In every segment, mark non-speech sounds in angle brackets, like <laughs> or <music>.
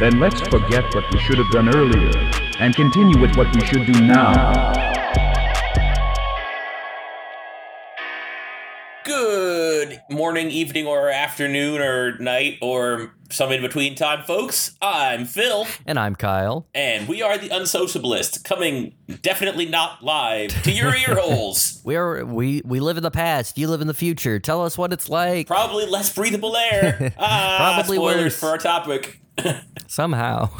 then let's forget what we should have done earlier and continue with what we should do now. Good morning, evening, or afternoon, or night, or some in between time, folks. I'm Phil, And I'm Kyle. and we are the Unsociablist, coming definitely not live to your ear <laughs> holes. We are we we live in the past. You live in the future. Tell us what it's like. Probably less breathable air. <laughs> Ah, Probably spoilers worse. for our topic. Somehow.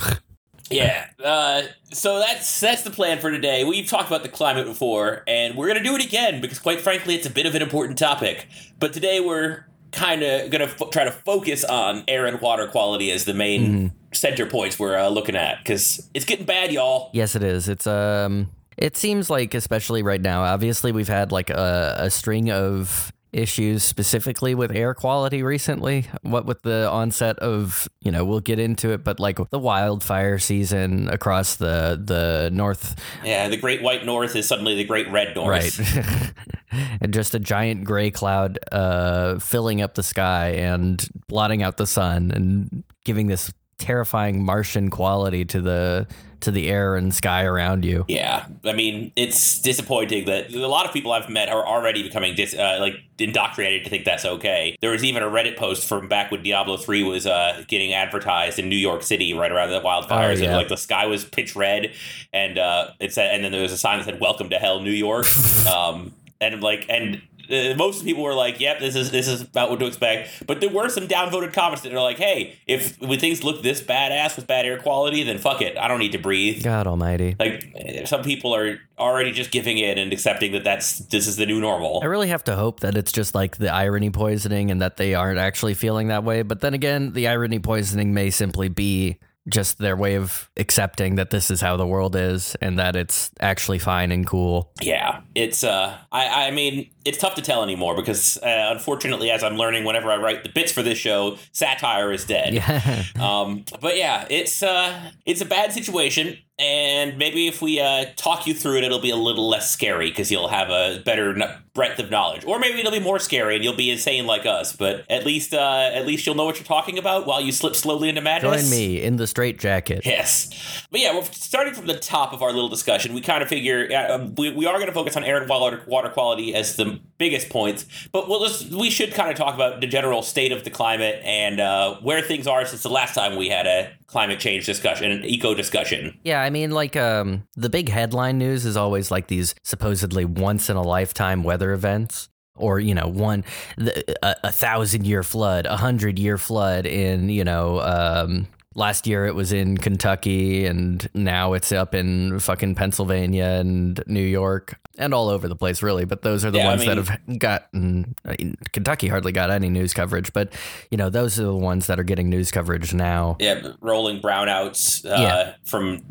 Yeah. Uh, so that's that's the plan for today. We've talked about the climate before, and we're gonna do it again because, quite frankly, it's a bit of an important topic. But today we're kind of gonna try to focus on air and water quality as the main center points we're uh, looking at because it's getting bad, y'all. yes, it is. It's um. It seems like, especially right now, obviously we've had like a, a string of issues specifically with air quality recently. What with the onset of, you know, we'll get into it, but like the wildfire season across the the north Yeah, the Great White North is suddenly the Great Red North. Right. <laughs> and just a giant gray cloud uh, filling up the sky and blotting out the sun and giving this terrifying Martian quality to the to the air and sky around you. Yeah, I mean, it's disappointing that a lot of people I've met are already becoming dis- uh, like indoctrinated to think that's okay. There was even a Reddit post from back when Diablo three was uh, getting advertised in New York City right around the wildfires, Oh, yeah. and like the sky was pitch red, and uh, it said, and then there was a sign that said "Welcome to Hell, New York," <laughs> um, and like and. Uh, most people were like, "Yep, this is this is about what to expect." But there were some downvoted comments that are like, "Hey, if when things look this badass with bad air quality, then fuck it, I don't need to breathe." God almighty. like eh, some people are already just giving in and accepting that that's this is the new normal I really have to hope that it's just like the irony poisoning and that they aren't actually feeling that way. But then again, the irony poisoning may simply be just their way of accepting that this is how the world is and that it's actually fine and cool. yeah it's uh i i mean it's tough to tell anymore because uh, unfortunately as i'm learning whenever i write the bits for this show satire is dead Yeah. <laughs> um but yeah it's uh it's a bad situation and maybe if we uh talk you through it it'll be a little less scary because you'll have a better n- breadth of knowledge or maybe it'll be more scary and you'll be insane like us but at least uh at least you'll know what you're talking about while you slip slowly into madness Join me in the straight jacket. Yes. But yeah, we're starting from the top of our little discussion. We kind of figure uh, um, we, we are going to focus on air and water, water quality as the biggest points, but we'll just, we should kind of talk about the general state of the climate and uh, where things are since the last time we had a climate change discussion, an eco discussion. Yeah, I mean, like, um, the big headline news is always like these supposedly once in a lifetime weather events. Or you know, one a, a thousand year flood, a hundred year flood in you know, um, last year it was in Kentucky, and now it's up in fucking Pennsylvania and New York and all over the place, really. But those are the Yeah, I ones that have gotten. I mean, Kentucky hardly got any news coverage, but you know, those are the ones that are getting news coverage now. Yeah, rolling brownouts uh, Yeah. from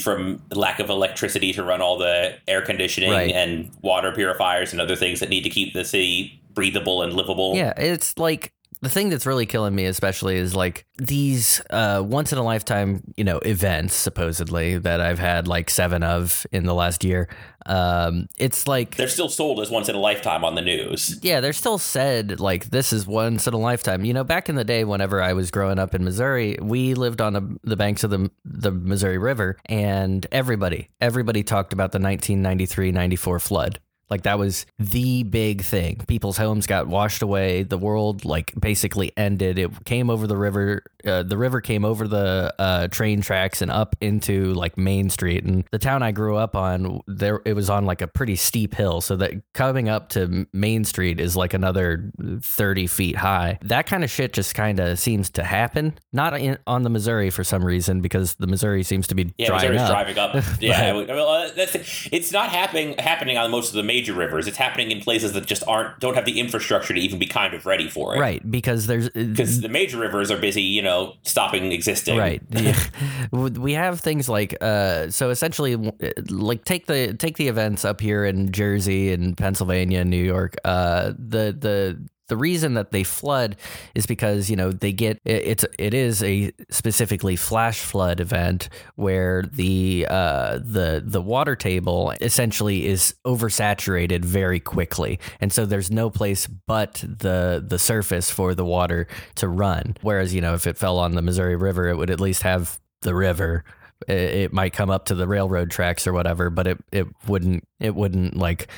from lack of electricity to run all the air conditioning Right. and water purifiers and other things that need to keep the city breathable and livable. Yeah, it's like the thing that's really killing me, especially, is like these uh, once in a lifetime, you know, events supposedly that I've had like seven of in the last year. Um, it's like They're still sold as once in a lifetime on the news. yeah, they're still said like this is once in a lifetime. You know, back in the day, whenever I was growing up in Missouri, we lived on a, the banks of the the Missouri River, and everybody everybody talked about the 1993-94 flood. Like that was the big thing. People's homes got washed away. The world like basically ended. It came over the river. Uh, the river came over the uh, train tracks and up into like Main Street. And the town I grew up on, there it was on like a pretty steep hill. So that coming up to Main Street is like another thirty feet high. That kind of shit just kind of seems to happen. Not in, on the Missouri for some reason because the Missouri seems to be Yeah, drying Missouri's up. driving up. <laughs> Yeah, well, uh, that's it's not happening happening on most of the major rivers. It's happening in places that just aren't don't have the infrastructure to even be kind of ready for it. Right, because there's Because the major rivers are busy, you know, stopping existing. Right. <laughs> Yeah. we have things like uh so essentially like take the take the events up here in Jersey and Pennsylvania and New York. Uh the the the reason that they flood is because you know they get it's it is a specifically flash flood event where the uh, the the water table essentially is oversaturated very quickly, and so there's no place but the the surface for the water to run. Whereas you know if it fell on the Missouri River, it would at least have the river it, might come up to the railroad tracks or whatever, but it, it wouldn't it wouldn't like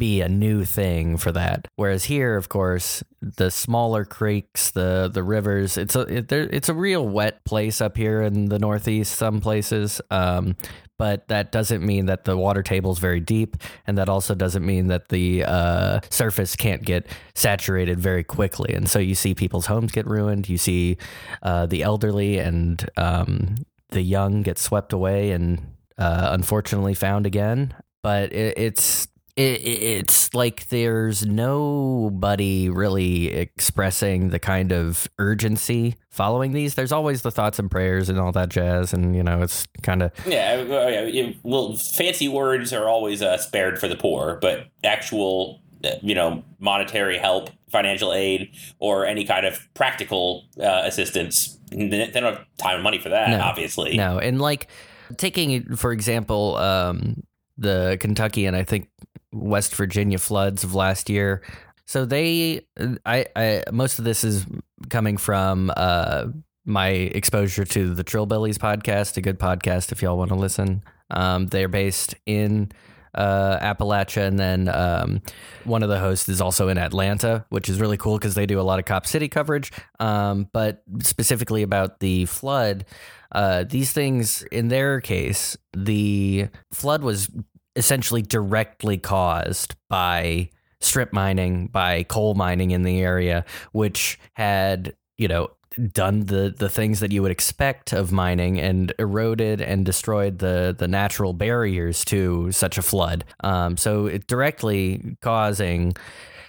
be a new thing for that. Whereas here, of course, the smaller creeks, the the rivers, it's a it, it's a real wet place up here in the Northeast. Some places, um, but that doesn't mean that the water table is very deep, and that also doesn't mean that the uh, surface can't get saturated very quickly. And so you see people's homes get ruined. You see uh, the elderly and um, the young get swept away and uh, unfortunately found again. But it, it's it, it's like there's nobody really expressing the kind of urgency following these. There's always the thoughts and prayers and all that jazz, and you know it's kind of yeah, yeah. Well, fancy words are always uh, spared for the poor, but actual uh, you know monetary help, financial aid, or any kind of practical uh, assistance they don't have time and money for that, no, obviously. No, and like taking for example, um, the Kentucky and I think West Virginia floods of last year. So they, I, I most of this is coming from uh, my exposure to the Trillbillies podcast, a good podcast if y'all want to listen. Um, they're based in uh, Appalachia, and then um, one of the hosts is also in Atlanta, which is really cool because they do a lot of Cop City coverage. Um, but specifically about the flood, uh, these things, in their case, the flood was essentially directly caused by strip mining, by coal mining in the area, which had you know done the the things that you would expect of mining and eroded and destroyed the the natural barriers to such a flood. Um, so it directly causing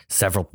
several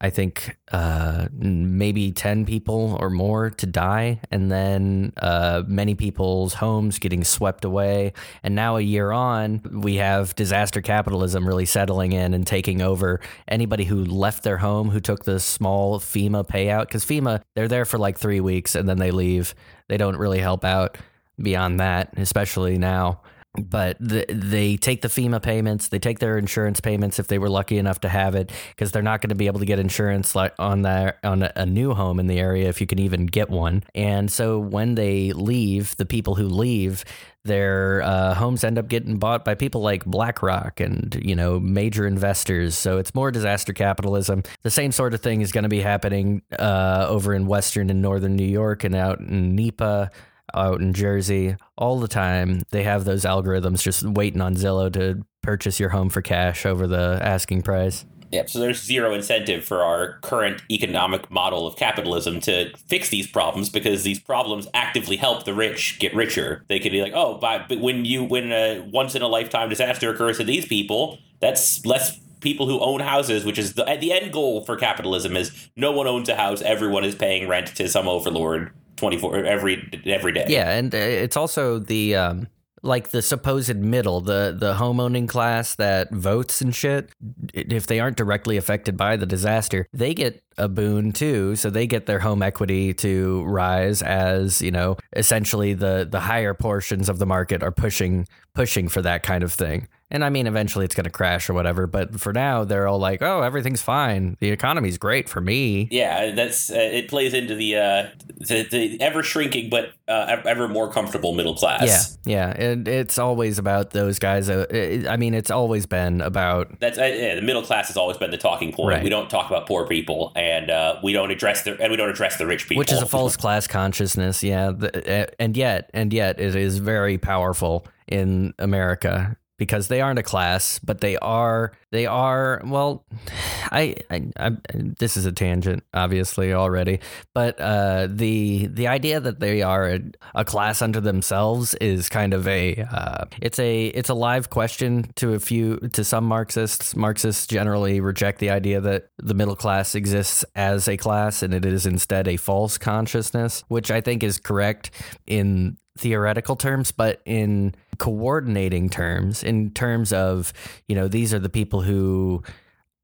I think uh, maybe 10 people or more to die, and then uh, many people's homes getting swept away. And now, a year on, we have disaster capitalism really settling in and taking over anybody who left their home, who took the small FEMA payout. Because FEMA, they're there for like three weeks and then they leave. They don't really help out beyond that, especially now but the, they take the FEMA payments, they take their insurance payments if they were lucky enough to have it, because they're not going to be able to get insurance like on their on a, a new home in the area if you can even get one. And so when they leave, the people who leave, their uh, homes end up getting bought by people like BlackRock and you know major investors. So it's more disaster capitalism. The same sort of thing is going to be happening uh, over in Western and Northern New York and out in NEPA out in Jersey all the time. They have those algorithms just waiting on Zillow to purchase your home for cash over the asking price. Yeah, so there's zero incentive for our current economic model of capitalism to fix these problems because these problems actively help the rich get richer. They could be like, oh, but when you when a once in a lifetime disaster occurs to these people, that's less people who own houses, which is the, the end goal for capitalism is no one owns a house, everyone is paying rent to some overlord 24 every every day. Yeah, and uh, it's also the um like the supposed middle, the the homeowning class that votes and shit, if they aren't directly affected by the disaster, they get a boon too. So they get their home equity to rise as, you know, essentially the the higher portions of the market are pushing pushing for that kind of thing. And I mean, eventually it's going to crash or whatever. But for now, they're all like, "Oh, everything's fine. The economy's great for me." Yeah, that's uh, it. Plays into the uh, the, the ever shrinking but uh, ever more comfortable middle class. Yeah, yeah, and it's always about those guys. Uh, I mean, it's always been about that's uh, yeah, the middle class has always been the talking point. Right. We don't talk about poor people, and uh, we don't address the and we don't address the rich people, which is a false class consciousness. Yeah, the, and yet, and yet, it is very powerful in America because they aren't a class, but they are they are well. <sighs> I, I, I this is a tangent, obviously already, but uh, the the idea that they are a, a, class unto themselves is kind of a uh, it's a it's a live question to a few to some Marxists. Marxists generally reject the idea that the middle class exists as a class, and it is instead a false consciousness, which I think is correct in theoretical terms, but in coordinating terms, in terms of, you know, these are the people who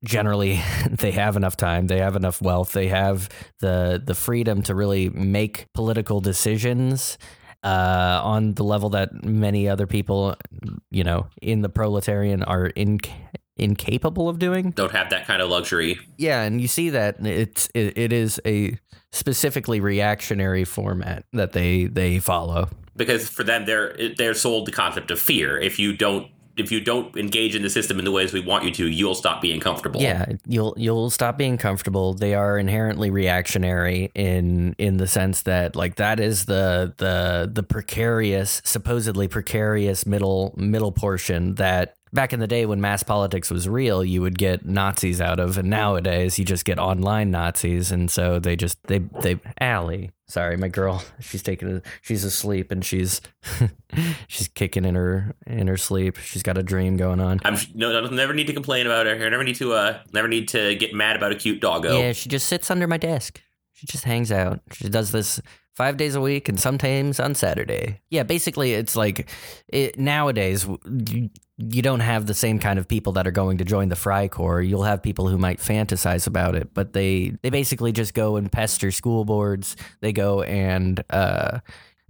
generally <laughs> they have enough time they have enough wealth they have the the freedom to really make political decisions uh, on the level that many other people you know in the proletarian are inc- incapable of doing Don't have that kind of luxury. yeah and you see that it's it, it is a specifically reactionary format that they they follow because for them they're they're sold the concept of fear if you don't if you don't engage in the system in the ways we want you to you'll stop being comfortable Yeah, you'll you'll stop being comfortable. They are inherently reactionary in in the sense that like that is the the the precarious, supposedly precarious middle middle portion that back in the day when mass politics was real, you would get Nazis out of, and nowadays you just get online Nazis, and so they just they they Allie. Sorry, my girl. She's taking a, she's asleep and she's <laughs> she's kicking in her in her sleep. She's got a dream going on. I'm no, no never need to complain about her. I never need to uh never need to get mad about a cute doggo. Yeah, she just sits under my desk. She just hangs out. She does this five days a week and sometimes on Saturday. Yeah, basically, it's like it, nowadays you, you don't have the same kind of people that are going to join the Freikorps. You'll have people who might fantasize about it, but they they basically just go and pester school boards. They go and uh,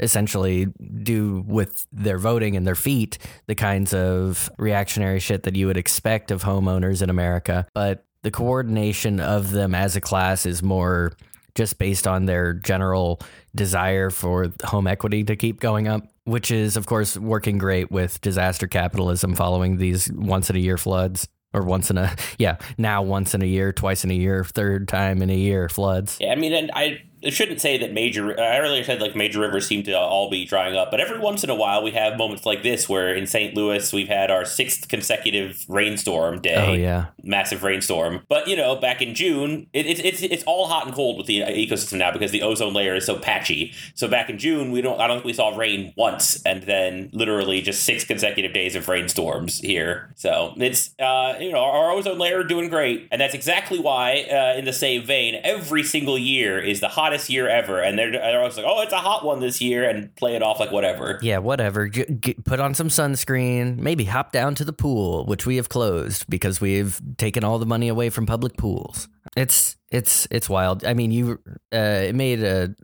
essentially do with their voting and their feet the kinds of reactionary shit that you would expect of homeowners in America, but the coordination of them as a class is more just based on their general desire for home equity to keep going up, which is, of course, working great with disaster capitalism following these once in a year floods. Or once in a, <laughs> yeah, now once in a year, twice in a year, third time in a year floods. Yeah, I mean, and I shouldn't say that major. I earlier said like major rivers seem to all be drying up, but every once in a while we have moments like this where in St. Louis we've had our sixth consecutive rainstorm day. Oh, yeah. massive rainstorm. But you know, back in June, it, it, it's it's all hot and cold with the ecosystem now because the ozone layer is so patchy. So back in June, we don't. I don't think we saw rain once, and then literally just six consecutive days of rainstorms here. So it's uh, you know our, ozone layer doing great, and that's exactly why, uh, in the same vein, every single year is the hottest year ever, and they're they're always like, oh, it's a hot one this year, and play it off like whatever. Yeah, whatever. G- g- put on some sunscreen, maybe hop down to the pool, which we have closed because we've taken all the money away from public pools. It's it's it's wild. I mean, you uh, it made a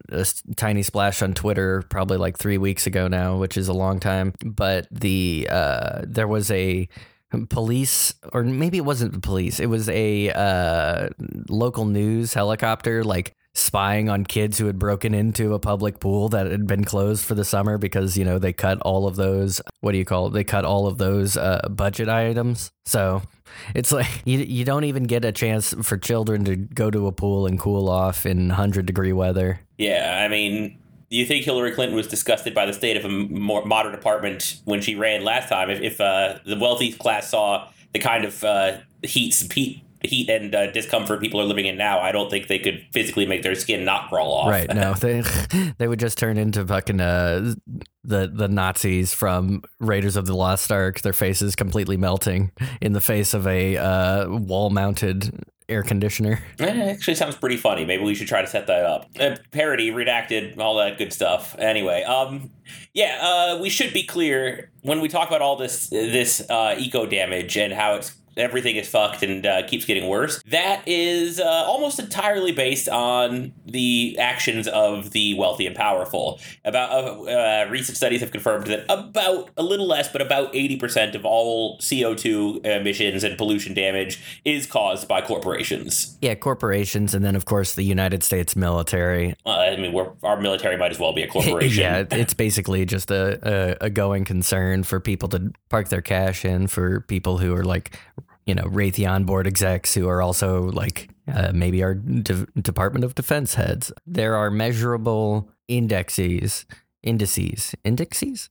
tiny splash on Twitter probably like three weeks ago now, which is a long time. But the uh, there was a police, or maybe it wasn't the police. It was a uh, local news helicopter, like spying on kids who had broken into a public pool that had been closed for the summer because you know they cut all of those. What do you call it? They cut all of those uh, budget items. So it's like <laughs> you you don't even get a chance for children to go to a pool and cool off in hundred degree weather. Yeah, I mean, do you think Hillary Clinton was disgusted by the state of a more modern apartment when she ran last time? If, if uh, the wealthy class saw the kind of uh, heat, heat, heat and uh, discomfort people are living in now, I don't think they could physically make their skin not crawl off. Right? No, <laughs> they they would just turn into fucking uh, the the Nazis from Raiders of the Lost Ark. Their faces completely melting in the face of a uh, wall mounted air conditioner. <laughs> Eh, actually sounds pretty funny. Maybe we should try to set that up. Uh, parody, redacted, all that good stuff. Anyway, um, yeah, uh, we should be clear when we talk about all this this uh, eco damage and how it's everything is fucked and uh, keeps getting worse. That is uh, almost entirely based on the actions of the wealthy and powerful. About uh, uh, recent studies have confirmed that about a little less, but about eighty percent of all CO two emissions and pollution damage is caused by corporations. Yeah, corporations, and then of course the United States military. I mean, our military might as well be a <laughs> corporation. yeah, it's basically just a, a, a going concern for people to park their cash in for people who are like, you know, Raytheon board execs who are also like uh, maybe our De- Department of Defense heads. There are measurable indexes, indices, indexes,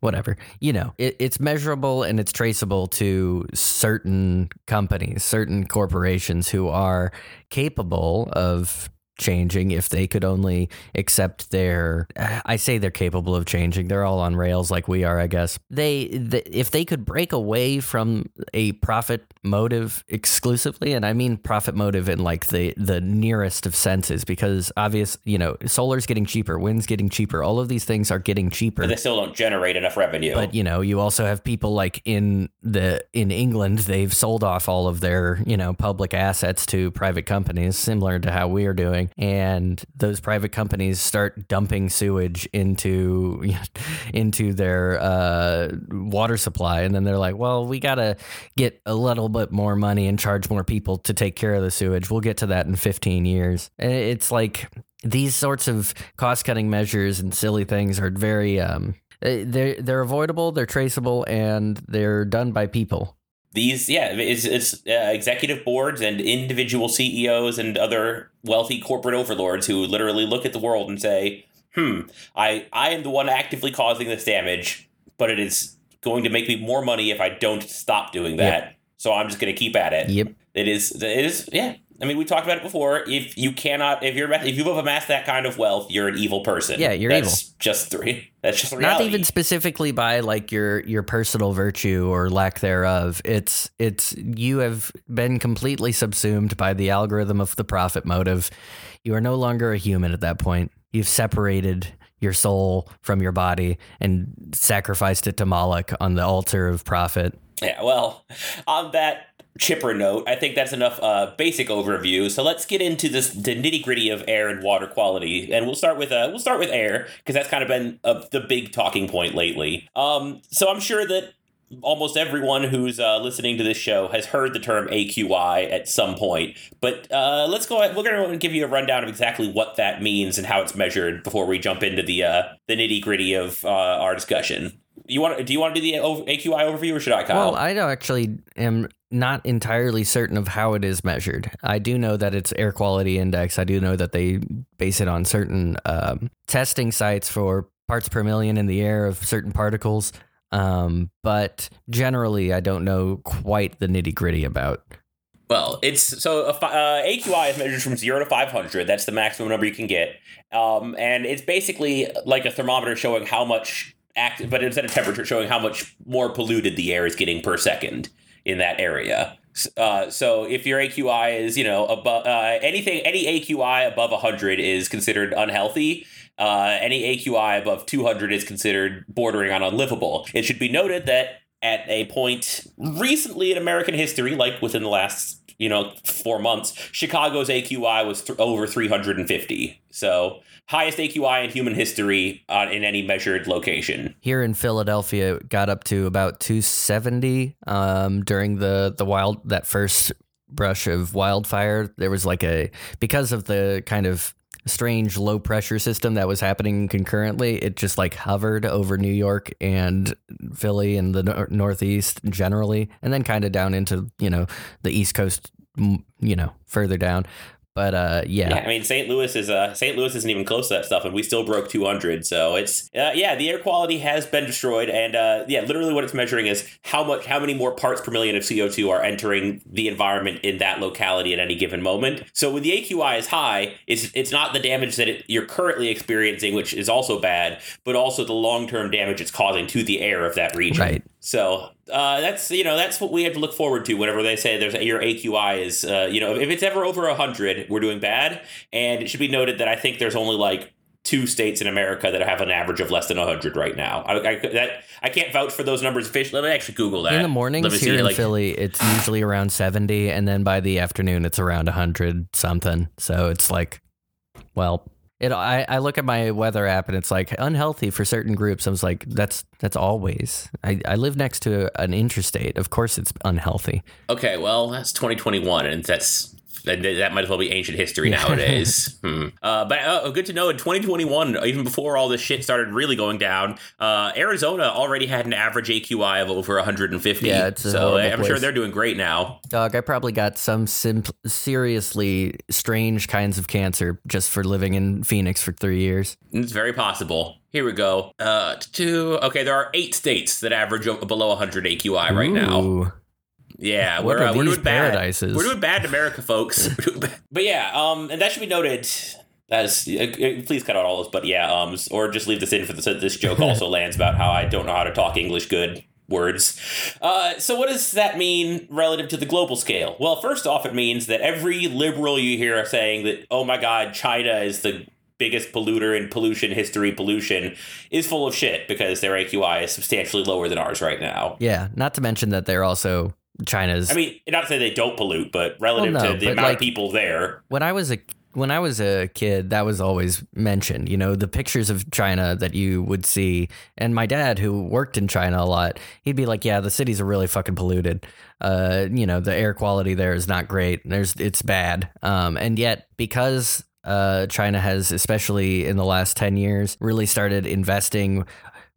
whatever. You know, it, it's measurable and it's traceable to certain companies, certain corporations who are capable of changing if they could only accept their uh, I say they're capable of changing. They're all on rails like we are I guess. They the, if they could break away from a profit motive exclusively and I mean profit motive in like the the nearest of senses because obvious you know solar's getting cheaper wind's getting cheaper all of these things are getting cheaper. But they still don't generate enough revenue. But you know you also have people like in the in England they've sold off all of their you know public assets to private companies similar to how we are doing and those private companies start dumping sewage into <laughs> into their uh, water supply, and then they're like, "Well, we gotta get a little bit more money and charge more people to take care of the sewage. We'll get to that in 15 years." It's like these sorts of cost cutting measures and silly things are very um, they're they're avoidable, they're traceable, and they're done by people these yeah it's, it's uh, executive boards and individual ceos and other wealthy corporate overlords who literally look at the world and say hmm i i am the one actively causing this damage but it is going to make me more money if i don't stop doing that. Yep. so i'm just going to keep at it. Yep. It is it is yeah I mean, we talked about it before. If you cannot, if you're, if you've amassed that kind of wealth, you're an evil person. Yeah, you're that's evil. Just three. <laughs> That's just reality. Not even specifically by like your your personal virtue or lack thereof. It's it's you have been completely subsumed by the algorithm of the profit motive. You are no longer a human at that point. You've separated your soul from your body and sacrificed it to Moloch on the altar of profit. Yeah, well, on that chipper note, I think that's enough uh, basic overview. So let's get into this the nitty gritty of air and water quality, and we'll start with uh, we'll start with air because that's kind of been uh, the big talking point lately. Um, so I'm sure that almost everyone who's uh, listening to this show has heard the term AQI at some point. But uh, let's go ahead. We're going to give you a rundown of exactly what that means and how it's measured before we jump into the uh, the nitty gritty of uh, our discussion. You want? Do you want to do the AQI overview, or should I, Kyle? Well, I actually am not entirely certain of how it is measured. I do know that it's air quality index. I do know that they base it on certain um, testing sites for parts per million in the air of certain particles. Um, but generally, I don't know quite the nitty gritty about. Well, it's so uh, AQI is measured from zero to five hundred. That's the maximum number you can get, um, and it's basically like a thermometer showing how much act, but instead of temperature, showing how much more polluted the air is getting per second in that area. Uh, so if your AQI is, you know, above uh, anything, any AQI above 100 is considered unhealthy. Uh, any AQI above 200 is considered bordering on unlivable. It should be noted that at a point recently in American history, like within the last you know four months, Chicago's AQI was th- over 350. So highest AQI in human history uh, in any measured location. Here in Philadelphia, it got up to about 270 um, during the the wild that first brush of wildfire. There was like a because of the kind of strange low pressure system that was happening concurrently. It just like hovered over New York and Philly and the nor- Northeast generally, and then kind of down into you know the East Coast, you know, further down. But uh, yeah. yeah, I mean St. Louis is uh, St. Louis isn't even close to that stuff, and we still broke 200. So it's uh, yeah, the air quality has been destroyed, and uh, yeah, literally what it's measuring is how much, how many more parts per million of CO2 are entering the environment in that locality at any given moment. So when the AQI is high, it's it's not the damage that it, you're currently experiencing, which is also bad, but also the long term damage it's causing to the air of that region. Right. So uh, that's you know that's what we have to look forward to whenever they say there's your AQI is uh, you know if it's ever over hundred we're doing bad and it should be noted that I think there's only like two states in America that have an average of less than 100 right now. I, I, that, I can't vouch for those numbers officially. Let me actually Google that. In the mornings here in like, Philly, it's <sighs> usually around 70, and then by the afternoon, it's around 100 something. So it's like, well, it I, I look at my weather app and it's like unhealthy for certain groups. I was like, that's that's always. I, I live next to an interstate. Of course it's unhealthy. Okay, well, that's 2021 and that's that, that might as well be ancient history nowadays. <laughs> hmm. uh, but uh, good to know in 2021, even before all this shit started really going down, uh, Arizona already had an average AQI of over 150. Yeah, it's so I'm place. sure they're doing great now. Dog, I probably got some sim- seriously strange kinds of cancer just for living in Phoenix for three years. It's very possible. Here we go. Uh, two. Okay, there are eight states that average below 100 AQI right Ooh. now. Yeah, What we're, uh, we're doing bad. paradises? We're doing bad in America, folks. <laughs> but yeah, um, and that should be noted. As uh, please cut out all those, but yeah, um, or just leave this in for this. This joke <laughs> also lands about how I don't know how to talk English good words. Uh, so what does that mean relative to the global scale? Well, first off, it means that every liberal you hear are saying that, oh my God, China is the biggest polluter in pollution history pollution is full of shit because their AQI is substantially lower than ours right now. Yeah, not to mention that they're also China's. I mean, not to say they don't pollute, but relative Well, no, to the amount like- of people there, when I was a when I was a kid, that was always mentioned. You know, the pictures of China that you would see, and my dad, who worked in China a lot, he'd be like, "Yeah, the cities are really fucking polluted. Uh, you know, the air quality there is not great. There's it's bad. Um, and yet because uh, China has, especially in the last ten years, really started investing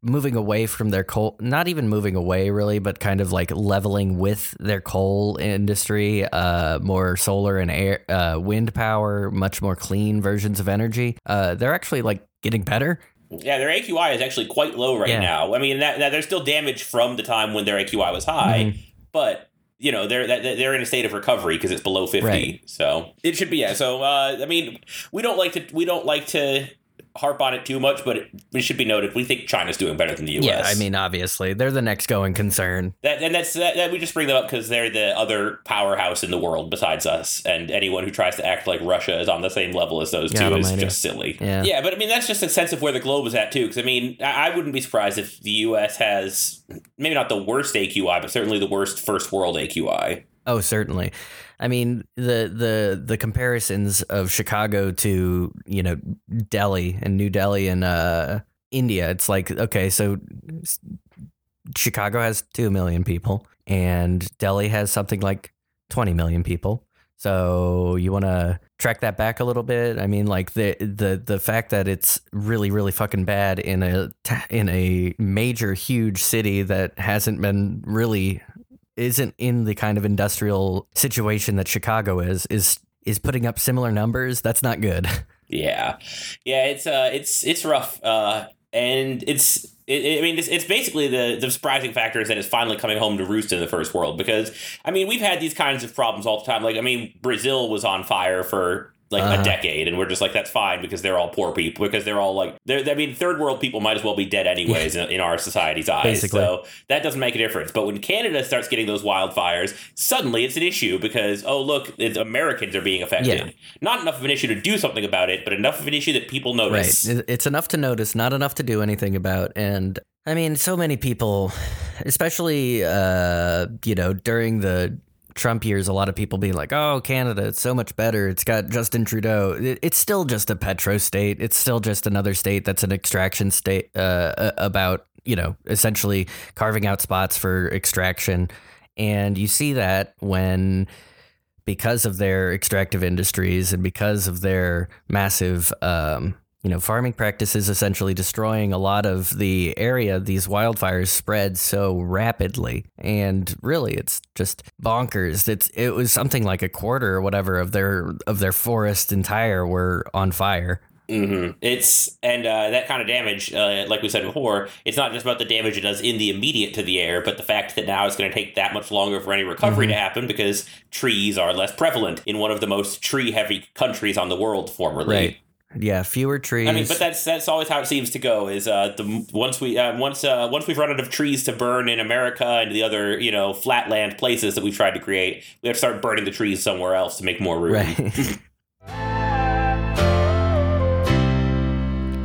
moving away from their coal not even moving away really but kind of like leveling with their coal industry uh more solar and air uh wind power much more clean versions of energy uh they're actually like getting better yeah, their AQI is actually quite low right Yeah. now. I mean, that, that there's still damage from the time when their AQI was high, Mm-hmm. but you know they're they're in a state of recovery because it's below 50 Right. so it should be yeah so uh, i mean we don't like to we don't like to harp on it too much but it, it should be noted we think china's doing better than the us yeah i mean obviously they're the next going concern. That, and that's that, that we just bring them up because they're the other powerhouse in the world besides us and anyone who tries to act like russia is on the same level as those God two is just silly. Yeah. yeah but i mean that's just a sense of where the globe is at too because i mean I, I wouldn't be surprised if the us has maybe not the worst aqi but certainly the worst first world aqi Oh, certainly. I mean, the the the comparisons of Chicago to you know Delhi and New Delhi and uh, India. It's like okay, so Chicago has two million people, and Delhi has something like twenty million people. So you want to track that back a little bit. I mean, like the the the fact that it's really really fucking bad in a in a major huge city that hasn't been really isn't in the kind of industrial situation that Chicago is is is putting up similar numbers. That's not good. <laughs> Yeah, yeah, it's uh, it's it's rough, uh, and it's. It, I mean, it's, it's basically the, the surprising factor is that it's finally coming home to roost in the first world because I mean we've had these kinds of problems all the time. Like I mean, Brazil was on fire for like Uh-huh. a decade, and we're just like that's fine because they're all poor people because they're all like they're I mean third world people might as well be dead anyways in, in our society's eyes. Basically. So that doesn't make a difference. But when Canada starts getting those wildfires, suddenly it's an issue because oh look, it's, Americans are being affected. Yeah. Not enough of an issue to do something about it, but enough of an issue that people Right. notice. It- It's enough to notice, not enough to do anything about. And I mean, so many people, especially uh, you know, during the Trump years, a lot of people being like, "Oh, Canada, it's so much better. It's got Justin Trudeau." It, it's still just a petro state. It's still just another state that's an extraction state uh, about you know essentially carving out spots for extraction. And you see that when because of their extractive industries and because of their massive um, you know farming practices essentially destroying a lot of the area these wildfires spread so rapidly. And really it's just bonkers. It's it was something like a quarter or whatever of their of their forest entire were on fire. Hmm It's and uh, that kind of damage, uh, like we said before, it's not just about the damage it does in the immediate to the air, but the fact that now it's going to take that much longer for any recovery to happen because trees are less prevalent in one of the most tree-heavy countries on the world formerly. right yeah fewer trees I mean, but that's that's always how it seems to go. Is uh, the once we uh, once uh, once we've run out of trees to burn in America and the other you know flatland places that we've tried to create, we have to start burning the trees somewhere else to make more room. right <laughs>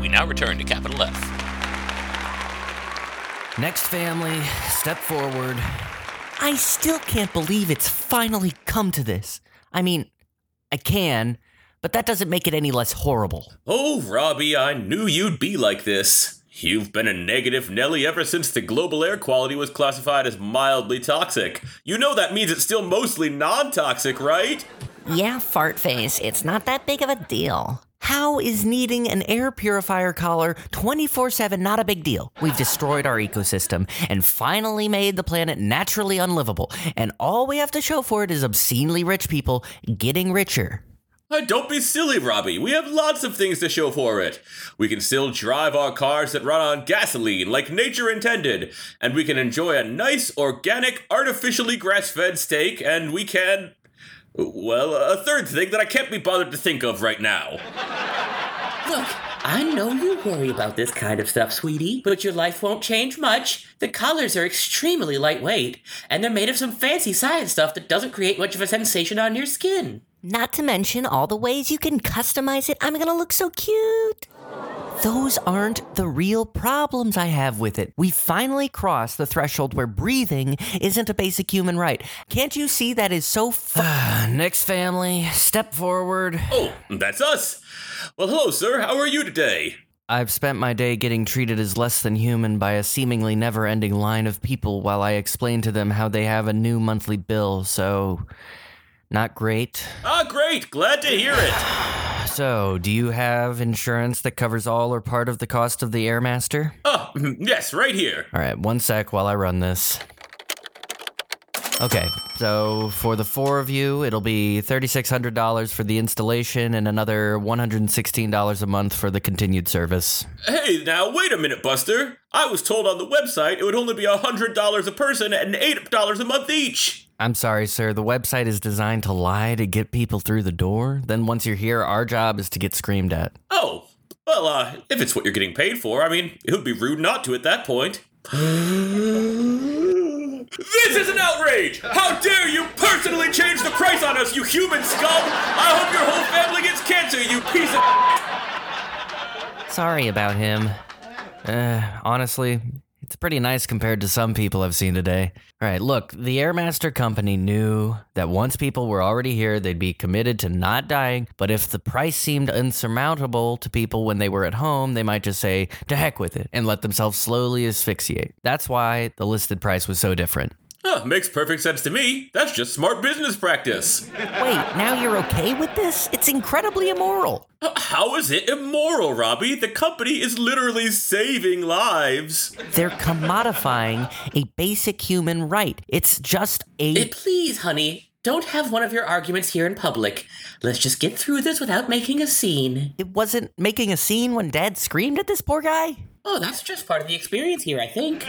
We now return to Capital F. Next family, step forward. I still can't believe it's finally come to this. I mean, I can, but that doesn't make it any less horrible. Oh, Robbie, I knew you'd be like this. You've been a negative Nelly ever since the global air quality was classified as mildly toxic. You know that means it's still mostly non toxic, right? Yeah, fart face, it's not that big of a deal. How is needing an air purifier collar 24 7 not a big deal? We've destroyed our ecosystem and finally made the planet naturally unlivable, and all we have to show for it is obscenely rich people getting richer. Don't be silly, Robbie. We have lots of things to show for it. We can still drive our cars that run on gasoline like nature intended, and we can enjoy a nice, organic, artificially grass fed steak, and we can. Well, a third thing that I can't be bothered to think of right now. Look, I know you worry about this kind of stuff, sweetie, but your life won't change much. The colors are extremely lightweight, and they're made of some fancy science stuff that doesn't create much of a sensation on your skin. Not to mention all the ways you can customize it. I'm gonna look so cute. Those aren't the real problems I have with it. We finally crossed the threshold where breathing isn't a basic human right. Can't you see that is so fu- <sighs> Next family, step forward. Oh, that's us. Well, hello, sir. How are you today? I've spent my day getting treated as less than human by a seemingly never ending line of people while I explain to them how they have a new monthly bill, so. Not great. Ah, great. Glad to hear it. So, do you have insurance that covers all or part of the cost of the Airmaster? Oh, yes, right here. All right, one sec while I run this. Okay, so for the four of you, it'll be $3,600 for the installation and another $116 a month for the continued service. Hey, now, wait a minute, Buster. I was told on the website it would only be $100 a person and $8 a month each. I'm sorry, sir. The website is designed to lie to get people through the door. Then once you're here, our job is to get screamed at. Oh, well, uh, if it's what you're getting paid for, I mean, it would be rude not to at that point. <gasps> This is an outrage! How dare you personally change the price on us, you human scum! I hope your whole family gets cancer, you piece of. Sorry about him. Uh, honestly, it's pretty nice compared to some people I've seen today. All right, look, the Airmaster company knew that once people were already here, they'd be committed to not dying. But if the price seemed insurmountable to people when they were at home, they might just say, to heck with it, and let themselves slowly asphyxiate. That's why the listed price was so different. Huh, makes perfect sense to me. That's just smart business practice. Wait, now you're okay with this? It's incredibly immoral. How is it immoral, Robbie? The company is literally saving lives. They're commodifying a basic human right. It's just a. Eh, please, honey, don't have one of your arguments here in public. Let's just get through this without making a scene. it wasn't making a scene when Dad screamed at this poor guy. Oh, that's just part of the experience here, I think.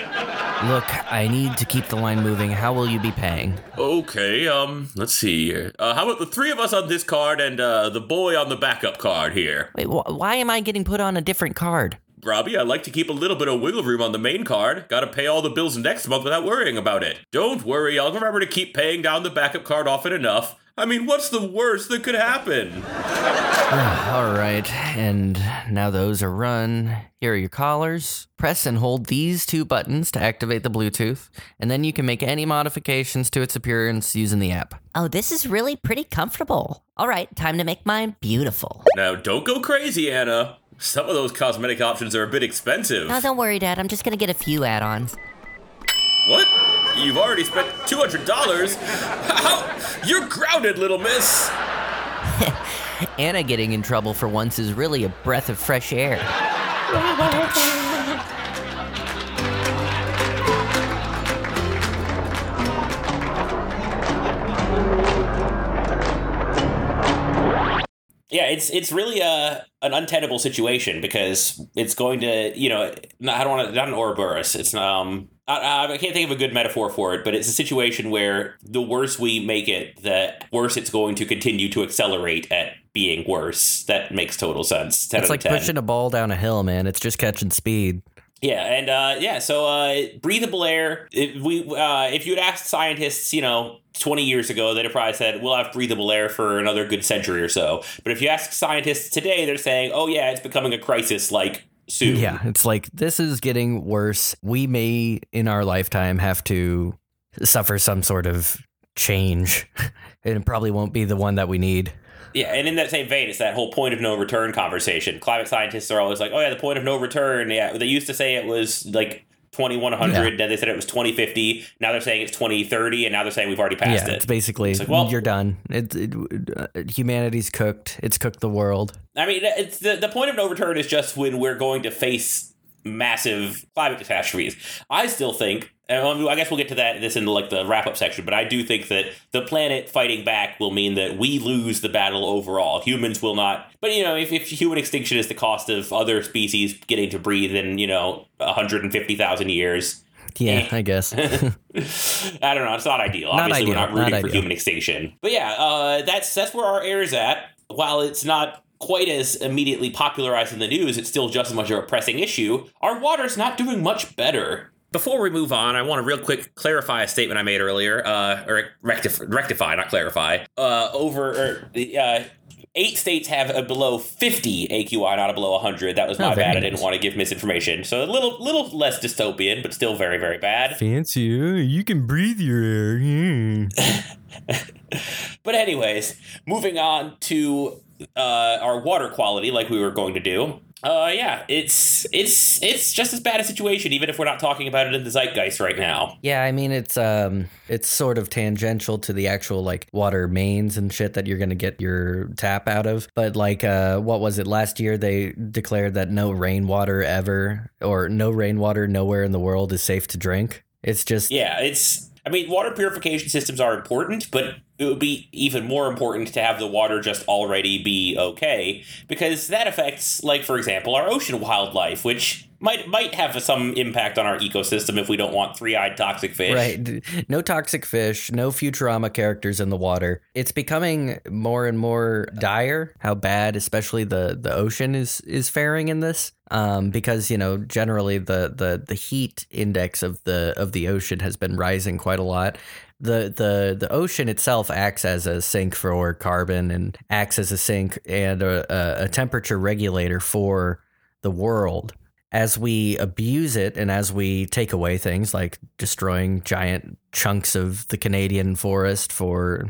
Look, I need to keep the line moving. How will you be paying? Okay, um, let's see here. Uh, how about the three of us on this card and uh, the boy on the backup card here? Wait, wh- why am I getting put on a different card? Robbie, I like to keep a little bit of wiggle room on the main card. Gotta pay all the bills next month without worrying about it. Don't worry, I'll remember to keep paying down the backup card often enough. I mean, what's the worst that could happen? <sighs> All right, and now those are run. Here are your collars. Press and hold these two buttons to activate the Bluetooth, and then you can make any modifications to its appearance using the app. Oh, this is really pretty comfortable. All right, time to make mine beautiful. Now, don't go crazy, Anna. Some of those cosmetic options are a bit expensive. No, don't worry, Dad. I'm just gonna get a few add ons. What? You've already spent $200? How? You're grounded, little miss. <laughs> Anna getting in trouble for once is really a breath of fresh air. <laughs> Yeah, it's it's really a an untenable situation because it's going to you know I don't want to not an Ouroboros. It's um I, I can't think of a good metaphor for it, but it's a situation where the worse we make it, the worse it's going to continue to accelerate at being worse. That makes total sense. 10 It's like of 10. pushing a ball down a hill, man. It's just catching speed. Yeah, and uh, yeah, so uh, breathable air. If we, uh, if you had asked scientists, you know, twenty years ago, they'd have probably said we'll have breathable air for another good century or so. But if you ask scientists today, they're saying, oh yeah, it's becoming a crisis like soon. Yeah, it's like this is getting worse. We may, in our lifetime, have to suffer some sort of change, <laughs> and it probably won't be the one that we need. Yeah, and in that same vein, it's that whole point of no return conversation. Climate scientists are always like, oh yeah, the point of no return. Yeah, they used to say it was like. 2100 then they said it was 2050 now they're saying it's 2030 and now they're saying we've already passed yeah, it it's basically like, well- you're done. It, it, uh, humanity's cooked. It's cooked the world. I mean, it's the, the point of no return is just when we're going to face massive climate catastrophes. I still think and um, I guess we'll get to that this in like the wrap up section. But I do think that the planet fighting back will mean that we lose the battle overall. Humans will not. But you know, if, if human extinction is the cost of other species getting to breathe in you know 150,000 years, Yeah, I guess. <laughs> I don't know. It's not ideal. Not Obviously, we're not rooting not for ideal. human extinction. But yeah, uh, that's that's where our air is at. While it's not quite as immediately popularized in the news, it's still just as much of a pressing issue. Our water's not doing much better. Before we move on, I want to real quick clarify a statement I made earlier, uh, or rectify, rectify, not clarify. Uh, over or, uh, eight states have a below 50 AQI, not a below 100. That was Oh, my very bad. I didn't want to give misinformation. So a little, little less dystopian, but still very, very bad. Fancy, you can breathe your air. <laughs> But anyways, moving on to uh, our water quality, like we were going to do. Uh, yeah, it's it's it's just as bad a situation, even if we're not talking about it in the zeitgeist right now. Yeah, I mean it's um it's sort of tangential to the actual like water mains and shit that you're gonna get your tap out of. But like uh what was it last year they declared that no rainwater ever or no rainwater nowhere in the world is safe to drink. It's just Yeah, it's. I mean, water purification systems are important, but it would be even more important to have the water just already be okay because that affects, like for example, our ocean wildlife, which might might have some impact on our ecosystem if we don't want three-eyed toxic fish. Right. No toxic fish, no Futurama characters in the water. It's becoming more and more dire how bad especially the the ocean is is faring in this. Um, because you know generally the, the the heat index of the of the ocean has been rising quite a lot. The the the ocean itself acts as a sink for carbon and acts as a sink and a, a, temperature regulator for the world as we abuse it and as we take away things like destroying giant chunks of the Canadian forest for,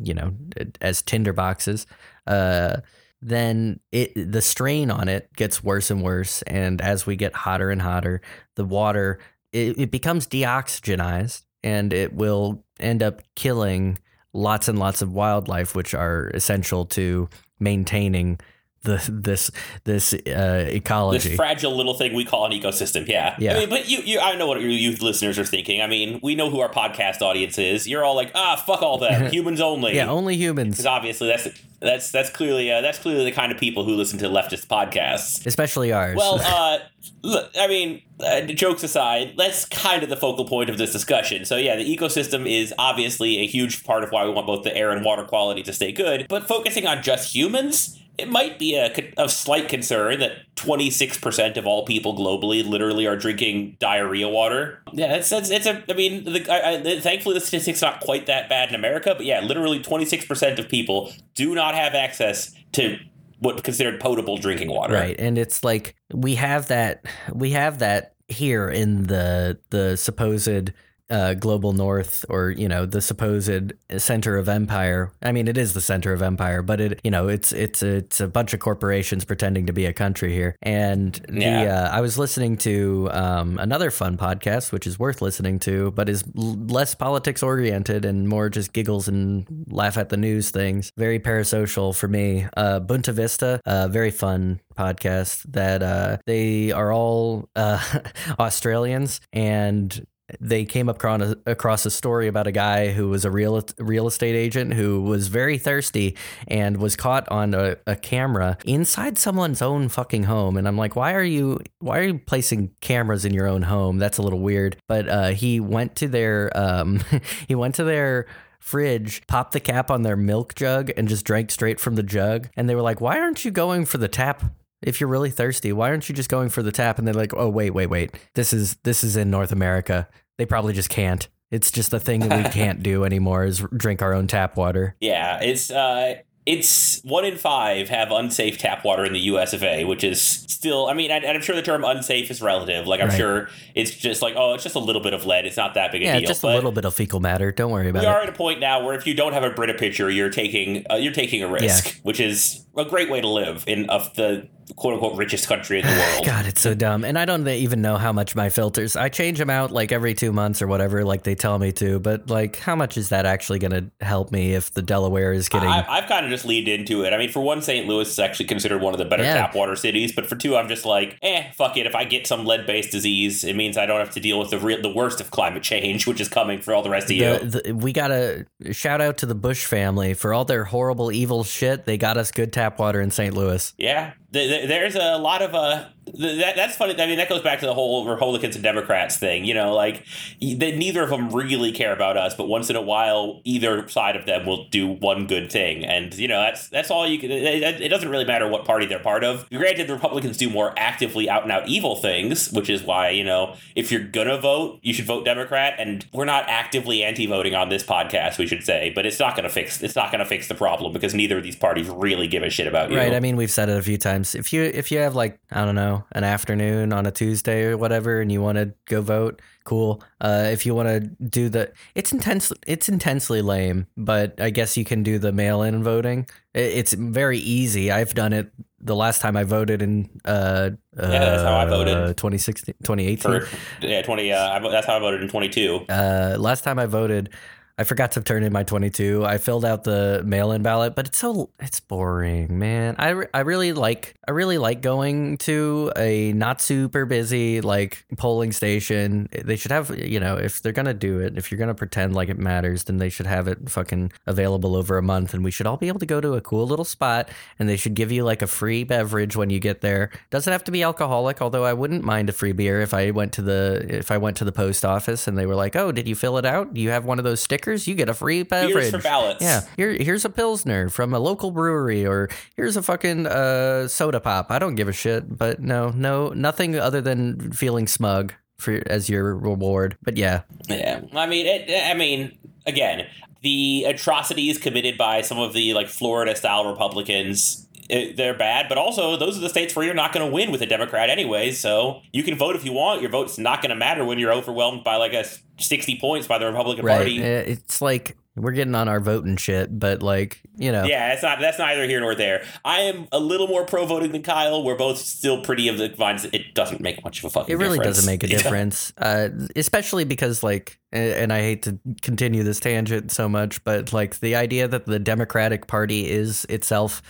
you know, as tinder boxes, uh, then it the strain on it gets worse and worse. And as we get hotter and hotter, the water it, it becomes deoxygenized and it will end up killing lots and lots of wildlife, which are essential to maintaining the this this uh, ecology. This fragile little thing we call an ecosystem. Yeah. Yeah. I mean, but you, you, I know what your youth listeners are thinking. I mean, we know who our podcast audience is. You're all like, ah, fuck all that. <laughs> Humans only. yeah, only humans. Because obviously that's that's that's clearly uh, that's clearly the kind of people who listen to leftist podcasts. especially ours. Well, <laughs> uh, look, I mean, uh, jokes aside, that's kind of the focal point of this discussion. So, yeah, the ecosystem is obviously a huge part of why we want both the air and water quality to stay good. But focusing on just humans, it might be a, a slight concern that 26% of all people globally literally are drinking diarrhea water. Yeah, it's, it's, it's a, I mean, the, I, I, thankfully the statistic's not quite that bad in America, but yeah, literally 26% of people do not have access to what considered potable drinking water. right, and it's like we have that we have that here in the the supposed uh, global north or you know the supposed center of empire. I mean it is the center of empire but it you know it's it's it's a bunch of corporations pretending to be a country here. And the Yeah. uh, i was listening to um, another fun podcast which is worth listening to but is l- less politics oriented and more just giggles and laugh at the news things. Very parasocial for me. Uh, Boonta Vista uh, very fun podcast that uh, they are all uh, <laughs> australians and they came a, across a story about a guy who was a real real estate agent who was very thirsty and was caught on a, a camera inside someone's own fucking home. And I'm like, why are you why are you placing cameras in your own home? That's a little weird. But uh, he went to their um, <laughs> he went to their fridge, popped the cap on their milk jug, and just drank straight from the jug. And they were like, why aren't you going for the tap? If you're really thirsty, why aren't you just going for the tap? And they're like, "Oh, wait, wait, wait. This is this is in North America. They probably just can't. It's just the thing that we <laughs> can't do anymore is drink our own tap water." Yeah, it's uh, it's one in five have unsafe tap water in the U.S. of A., which is still. I mean, and I'm sure the term unsafe is relative. Like, I'm Right. sure it's just like, oh, it's just a little bit of lead. It's not that big a Yeah, deal. just a little bit of fecal matter. Don't worry about it. We are at a point now where if you don't have a Brita pitcher, you're taking uh, you're taking a risk, which is a great way to live in of the quote unquote richest country in the world. <laughs> God, it's so dumb. And I don't even know how much my filters. I change them out like every two months or whatever, like they tell me to. But like, how much is that actually going to help me if the Delaware is getting? I, I've kind of just leaned into it. I mean, for one, St. Louis is actually considered one of the better Yeah. tap water cities. But for two, I'm just like, eh, fuck it. If I get some lead based disease, it means I don't have to deal with the real, the worst of climate change, which is coming for all the rest of you. the, the, we got to shout out to the Bush family for all their horrible, evil shit. They got us good tap water in St. Louis. Yeah, there's a lot of uh, that, that's funny. I mean, that goes back to the whole Republicans and Democrats thing. You know, like they, neither of them really care about us, but once in a while, either side of them will do one good thing, and you know that's that's all you can. It, it doesn't really matter what party they're part of. Granted, the Republicans do more actively out and out evil things, which is why you know if you're gonna vote, you should vote Democrat. And we're not actively anti-voting on this podcast, we should say, but it's not gonna fix it's not gonna fix the problem because neither of these parties really give a shit about you. Right. I mean, we've said it a few times. If you if you have like I don't know an afternoon on a Tuesday or whatever, and you want to go vote, cool. Uh, if you want to do the, it's intense. It's intensely lame, but I guess you can do the mail-in voting. It's very easy. I've done it. The last time I voted in uh, Yeah, that's how I voted. 2016, 2018. for yeah 20 uh I, that's how i voted in 22 Uh, last time I voted, I forgot to turn in my 22. I filled out the mail-in ballot, but it's so it's boring, man. I, re- I really like I really like going to a not super busy like polling station. They should have, you know, if they're going to do it, if you're going to pretend like it matters, then they should have it fucking available over a month and we should all be able to go to a cool little spot and they should give you like a free beverage when you get there. Doesn't have to be alcoholic, although I wouldn't mind a free beer if I went to the if I went to the post office and they were like, "Oh, did you fill it out? Do you have one of those stickers? You get a free beverage." for ballots. Yeah, here here's a pilsner from a local brewery, or here's a fucking uh, soda pop. I don't give a shit, but no, no, nothing other than feeling smug for as your reward. But yeah, yeah i mean it i mean again the atrocities committed by some of the like florida style republicans they're bad but also those are the states where you're not going to win with a democrat anyway so you can vote if you want your vote's not going to matter when you're overwhelmed by like a 60 points by the republican right. party Uh, It's like we're getting on our voting shit, but like you know, Yeah, it's not. That's neither here nor there. I am a little more pro voting than Kyle. We're both still pretty of the minds. It doesn't make much of a fucking. Difference it really difference. doesn't make a <laughs> difference, uh, especially because, like, and I hate to continue this tangent so much, but like the idea that the Democratic Party is itself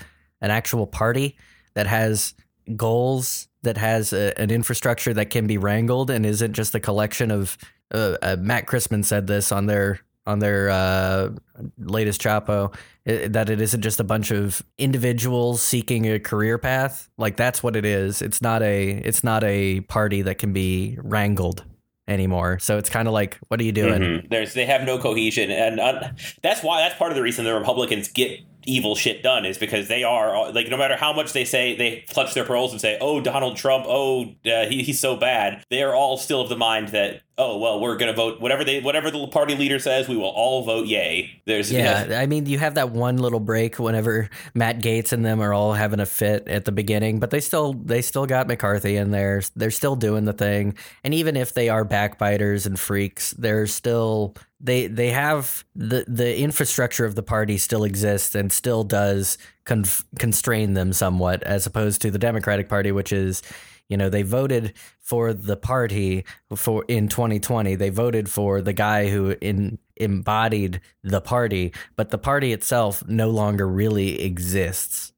an actual party that has goals, that has a, an infrastructure that can be wrangled, and isn't just a collection of. Uh, uh, Matt Christman said this on their on their uh, latest Chapo i- that it isn't just a bunch of individuals seeking a career path. Like that's what it is. It's not a it's not a party that can be wrangled anymore. So it's kind of like, what are you doing? Mhm. There's they have no cohesion, and uh, that's why that's part of the reason the Republicans get evil shit done is because they are like no matter how much they say they clutch their pearls and say oh Donald Trump oh uh, he, he's so bad. They are all still of the mind that oh well we're gonna vote whatever they whatever the party leader says we will all vote yay. There's Yeah, I mean, you have that one little break whenever Matt Gaetz and them are all having a fit at the beginning, but they still they still got McCarthy in there. They're still doing the thing, and even if they are backbiters and freaks, they're still they they have the the infrastructure of the party still exists and still does conf- constrain them somewhat, as opposed to the Democratic Party, which is you know they voted for the party for in 2020 they voted for the guy who in embodied the party but the party itself no longer really exists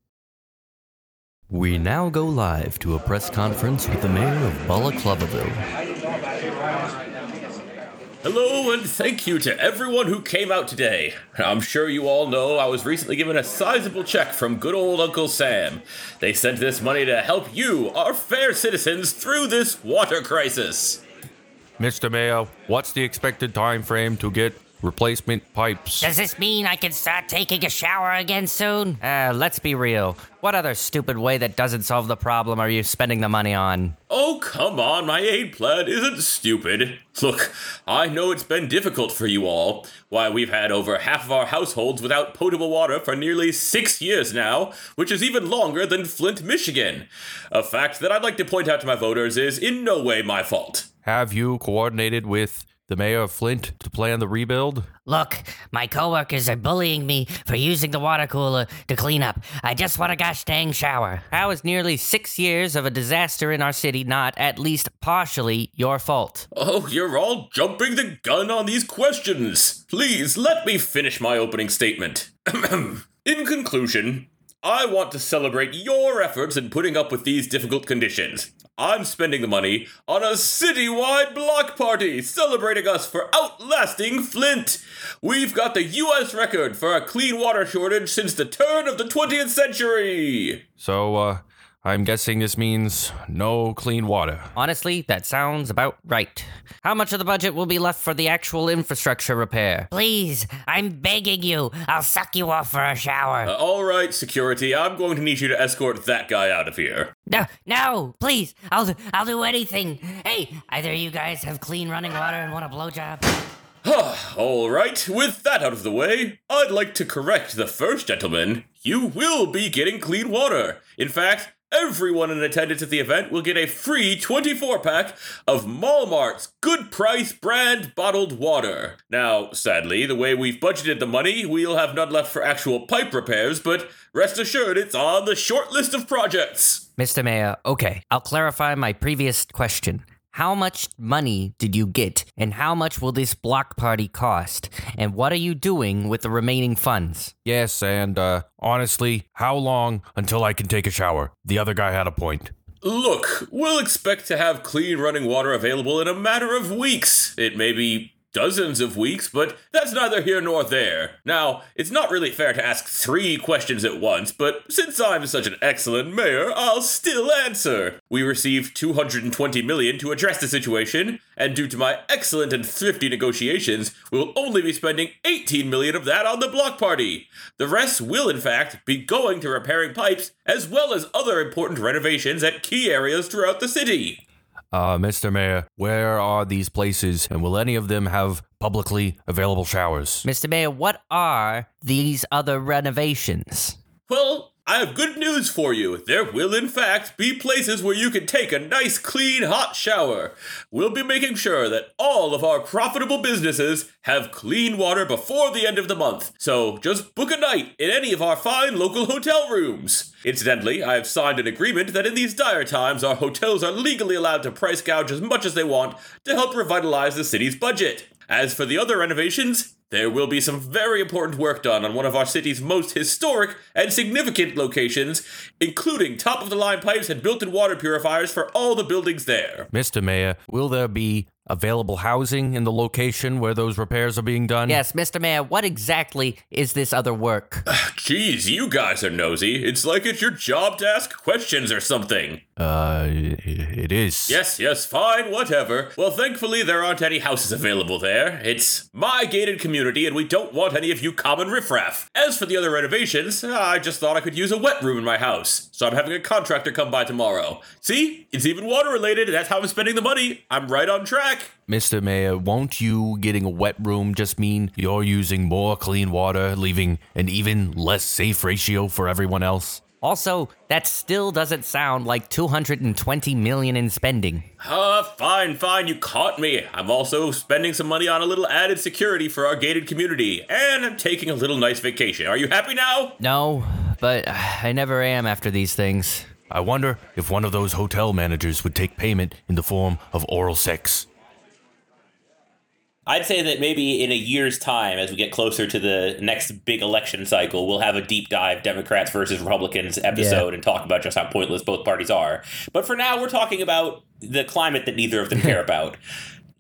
we now go live to a press conference with the mayor of Balaclavaville. Hello and thank you to everyone who came out today. I'm sure you all know I was recently given a sizable check from good old Uncle Sam. They sent this money to help you, our fair citizens, through this water crisis. Mr. Mayo, what's the expected time frame to get replacement pipes? Does this mean I can start taking a shower again soon? Uh, let's be real. What other stupid way that doesn't solve the problem are you spending the money on? Oh, come on, my aid plan isn't stupid. Look, I know it's been difficult for you all. Why, we've had over half of our households without potable water for nearly six years now, which is even longer than Flint, Michigan. A fact that I'd like to point out to my voters is in no way my fault. Have you coordinated with the mayor of Flint to plan the rebuild? Look, my coworkers are bullying me for using the water cooler to clean up. I just want a gosh dang shower. How is nearly six years of a disaster in our city not at least partially your fault? Oh, you're all jumping the gun on these questions. Please let me finish my opening statement. <clears throat> in conclusion, I want to celebrate your efforts in putting up with these difficult conditions. I'm spending the money on a citywide block party celebrating us for outlasting Flint. We've got the US record for a clean water shortage since the turn of the 20th century. So, uh, I'm guessing this means no clean water. Honestly, that sounds about right. How much of the budget will be left for the actual infrastructure repair? Please, I'm begging you. I'll suck you off for a shower. Uh, all right, security, I'm going to need you to escort that guy out of here. No, no, please. I'll do, I'll do anything. Hey, either you guys have clean running water and want a blowjob? <sighs> All right, with that out of the way, I'd like to correct the first gentleman. You will be getting clean water. In fact, everyone in attendance at the event will get a free 24 pack of Malmart's good price brand bottled water. Now, sadly, the way we've budgeted the money, we'll have none left for actual pipe repairs, but rest assured it's on the short list of projects. Mr. Mayor, okay, I'll clarify my previous question. How much money did you get, and how much will this block party cost? And what are you doing with the remaining funds? Yes, and, uh, honestly, how long until I can take a shower? The other guy had a point. Look, we'll expect to have clean running water available in a matter of weeks. It may be dozens of weeks, but that's neither here nor there. Now, it's not really fair to ask three questions at once, but since I'm such an excellent mayor, I'll still answer. We received 220 million to address the situation, and due to my excellent and thrifty negotiations, we'll only be spending 18 million of that on the block party. The rest will in fact be going to repairing pipes as well as other important renovations at key areas throughout the city. Uh, Mr. Mayor, where are these places, and will any of them have publicly available showers? Mr. Mayor, what are these other renovations? Well, I have good news for you. There will, in fact, be places where you can take a nice, clean, hot shower. We'll be making sure that all of our profitable businesses have clean water before the end of the month. So just book a night in any of our fine local hotel rooms. Incidentally, I have signed an agreement that in these dire times, our hotels are legally allowed to price gouge as much as they want to help revitalize the city's budget. As for the other renovations, there will be some very important work done on one of our city's most historic and significant locations, including top of the line pipes and built in water purifiers for all the buildings there. Mr. Mayor, will there be available housing in the location where those repairs are being done? Yes, Mr. Mayor, what exactly is this other work? <sighs> Geez, you guys are nosy. It's like it's your job to ask questions or something. Uh, it is. Yes, yes, fine, whatever. Well, thankfully, there aren't any houses available there. It's my gated community, and we don't want any of you common riffraff. As for the other renovations, I just thought I could use a wet room in my house, so I'm having a contractor come by tomorrow. See? It's even water related, and that's how I'm spending the money. I'm right on track. Mr. Mayor, won't you getting a wet room just mean you're using more clean water, leaving an even less safe ratio for everyone else? Also, that still doesn't sound like 220 million in spending. Uh, fine, fine, you caught me. I'm also spending some money on a little added security for our gated community, and I'm taking a little nice vacation. Are you happy now? No, but I never am after these things. I wonder if one of those hotel managers would take payment in the form of oral sex. I'd say that maybe in a year's time, as we get closer to the next big election cycle, we'll have a deep dive Democrats versus Republicans episode and talk about just how pointless both parties are. But for now, we're talking about the climate that neither of them care <laughs> about.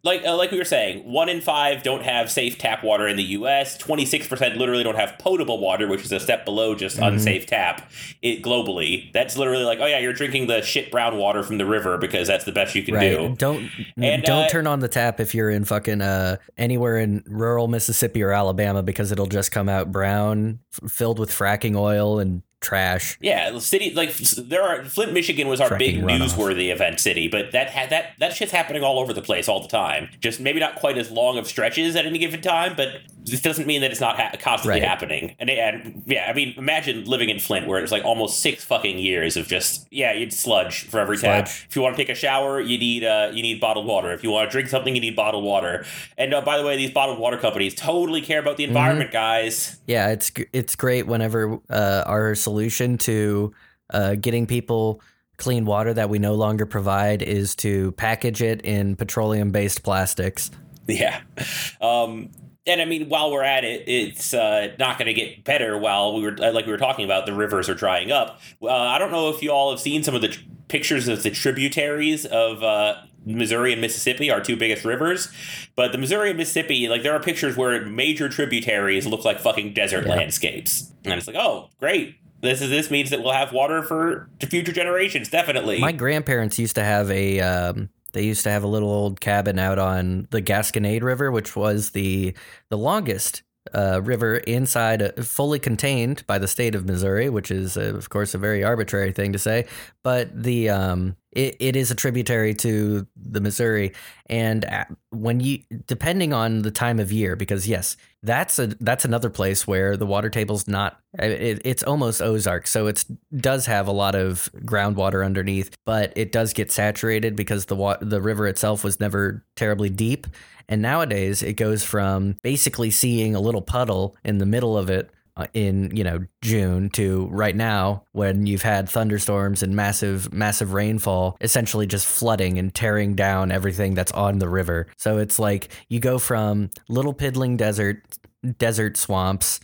Like, uh, like we were saying, one in five don't have safe tap water in the U.S. Twenty six percent literally don't have potable water, which is a step below just unsafe tap. It globally, that's literally like, oh yeah, you're drinking the shit brown water from the river because that's the best you can Right. do. Don't And, don't uh, turn on the tap if you're in fucking uh anywhere in rural Mississippi or Alabama because it'll just come out brown, f- filled with fracking oil and trash. Yeah, the city like there are Flint, Michigan was our big runoff. newsworthy event city, but that had that that shit's happening all over the place all the time. Just maybe not quite as long of stretches at any given time, but this doesn't mean that it's not ha- constantly Right. happening. And, and yeah, I mean, imagine living in Flint where it's like almost six fucking years of just yeah, you'd sludge for every. Sludge. If you want to take a shower, you need uh, you need bottled water. If you want to drink something, you need bottled water. And uh, by the way, these bottled water companies totally care about the Mm-hmm. environment, guys. Yeah, it's it's great whenever uh, our solution to uh, getting people clean water that we no longer provide is to package it in petroleum based plastics. Yeah. Um, and I mean, while we're at it, it's uh, not going to get better. While we were like we were talking about, the rivers are drying up. Uh, I don't know if you all have seen some of the tr- pictures of the tributaries of uh, Missouri and Mississippi, our two biggest rivers. But the Missouri and Mississippi, like there are pictures where major tributaries look like fucking desert Yeah. landscapes, and it's like, oh, great. This is this means that we'll have water for future generations, definitely. My grandparents used to have a um, they used to have a little old cabin out on the Gasconade River, which was the the longest uh, river inside, uh, fully contained by the state of Missouri, which is uh, of course a very arbitrary thing to say, but the um, it, it is a tributary to the Missouri, and uh, when you depending on the time of year, because yes, that's a that's another place where the water table's not it, it's almost Ozark, so it does have a lot of groundwater underneath, but it does get saturated because the wa- the river itself was never terribly deep. And nowadays, it goes from basically seeing a little puddle in the middle of it uh, in you know June to right now when you've had thunderstorms and massive massive rainfall essentially just flooding and tearing down everything that's on the river. So it's like you go from little piddling desert desert swamps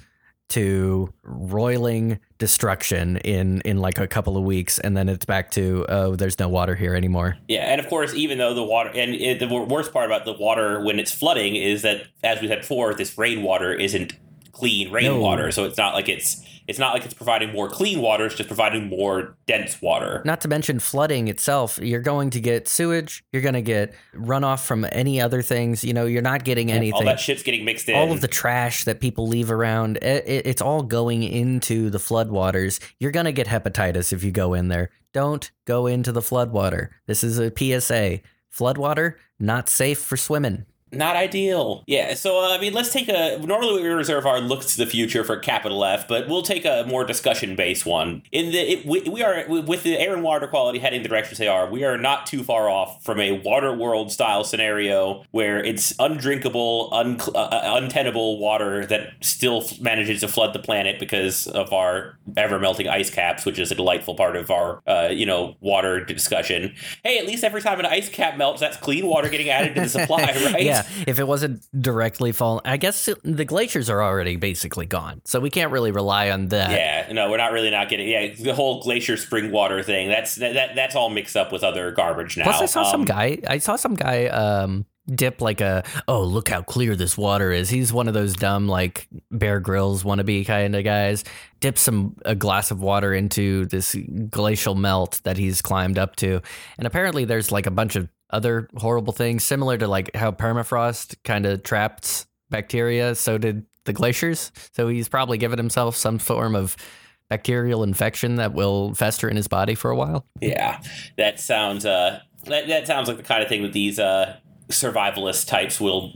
to roiling destruction in in like a couple of weeks and then it's back to oh there's no water here anymore. Yeah, and of course, even though the water, and it, the worst part about the water when it's flooding is that, as we said before, this rainwater isn't clean rainwater, so it's not like it's it's not like it's providing more clean water; it's just providing more dense water. Not to mention flooding itself. You're going to get sewage. You're going to get runoff from any other things. You know, you're not getting anything. All that shit's getting mixed in. all of the trash that people leave around, it, it- it's all going into the floodwaters. You're going to get hepatitis if you go in there. Don't go into the floodwater. This is a PSA. Floodwater, not safe for swimming. Not ideal. Yeah, so uh, I mean, let's take a. Normally, we reserve our looks to the future for capital F, but we'll take a more discussion based one. In the it, we, we are with the air and water quality heading the directions they are. We are not too far off from a water world style scenario where it's undrinkable, un, uh, uh, untenable water that still manages to flood the planet because of our ever melting ice caps, which is a delightful part of our uh, you know water discussion. Hey, at least every time an ice cap melts, that's clean water getting added to the supply, <laughs> right? Yeah, if it wasn't directly falling, I guess the glaciers are already basically gone, so we can't really rely on that. Yeah, no, we're not really not getting. Yeah, the whole glacier spring water thing. That's that, that that's all mixed up with other garbage now. Plus, I saw some Um, guy. I saw some guy um, dip like a. Oh, look how clear this water is. He's one of those dumb like Bear Grylls wannabe kind of guys. Dip some a glass of water into this glacial melt that he's climbed up to, and apparently there's like a bunch of other horrible things similar to like how permafrost kind of trapped bacteria. So did the glaciers. So he's probably given himself some form of bacterial infection that will fester in his body for a while. Yeah, that sounds. Uh, that that sounds like the kind of thing that these uh survivalist types will.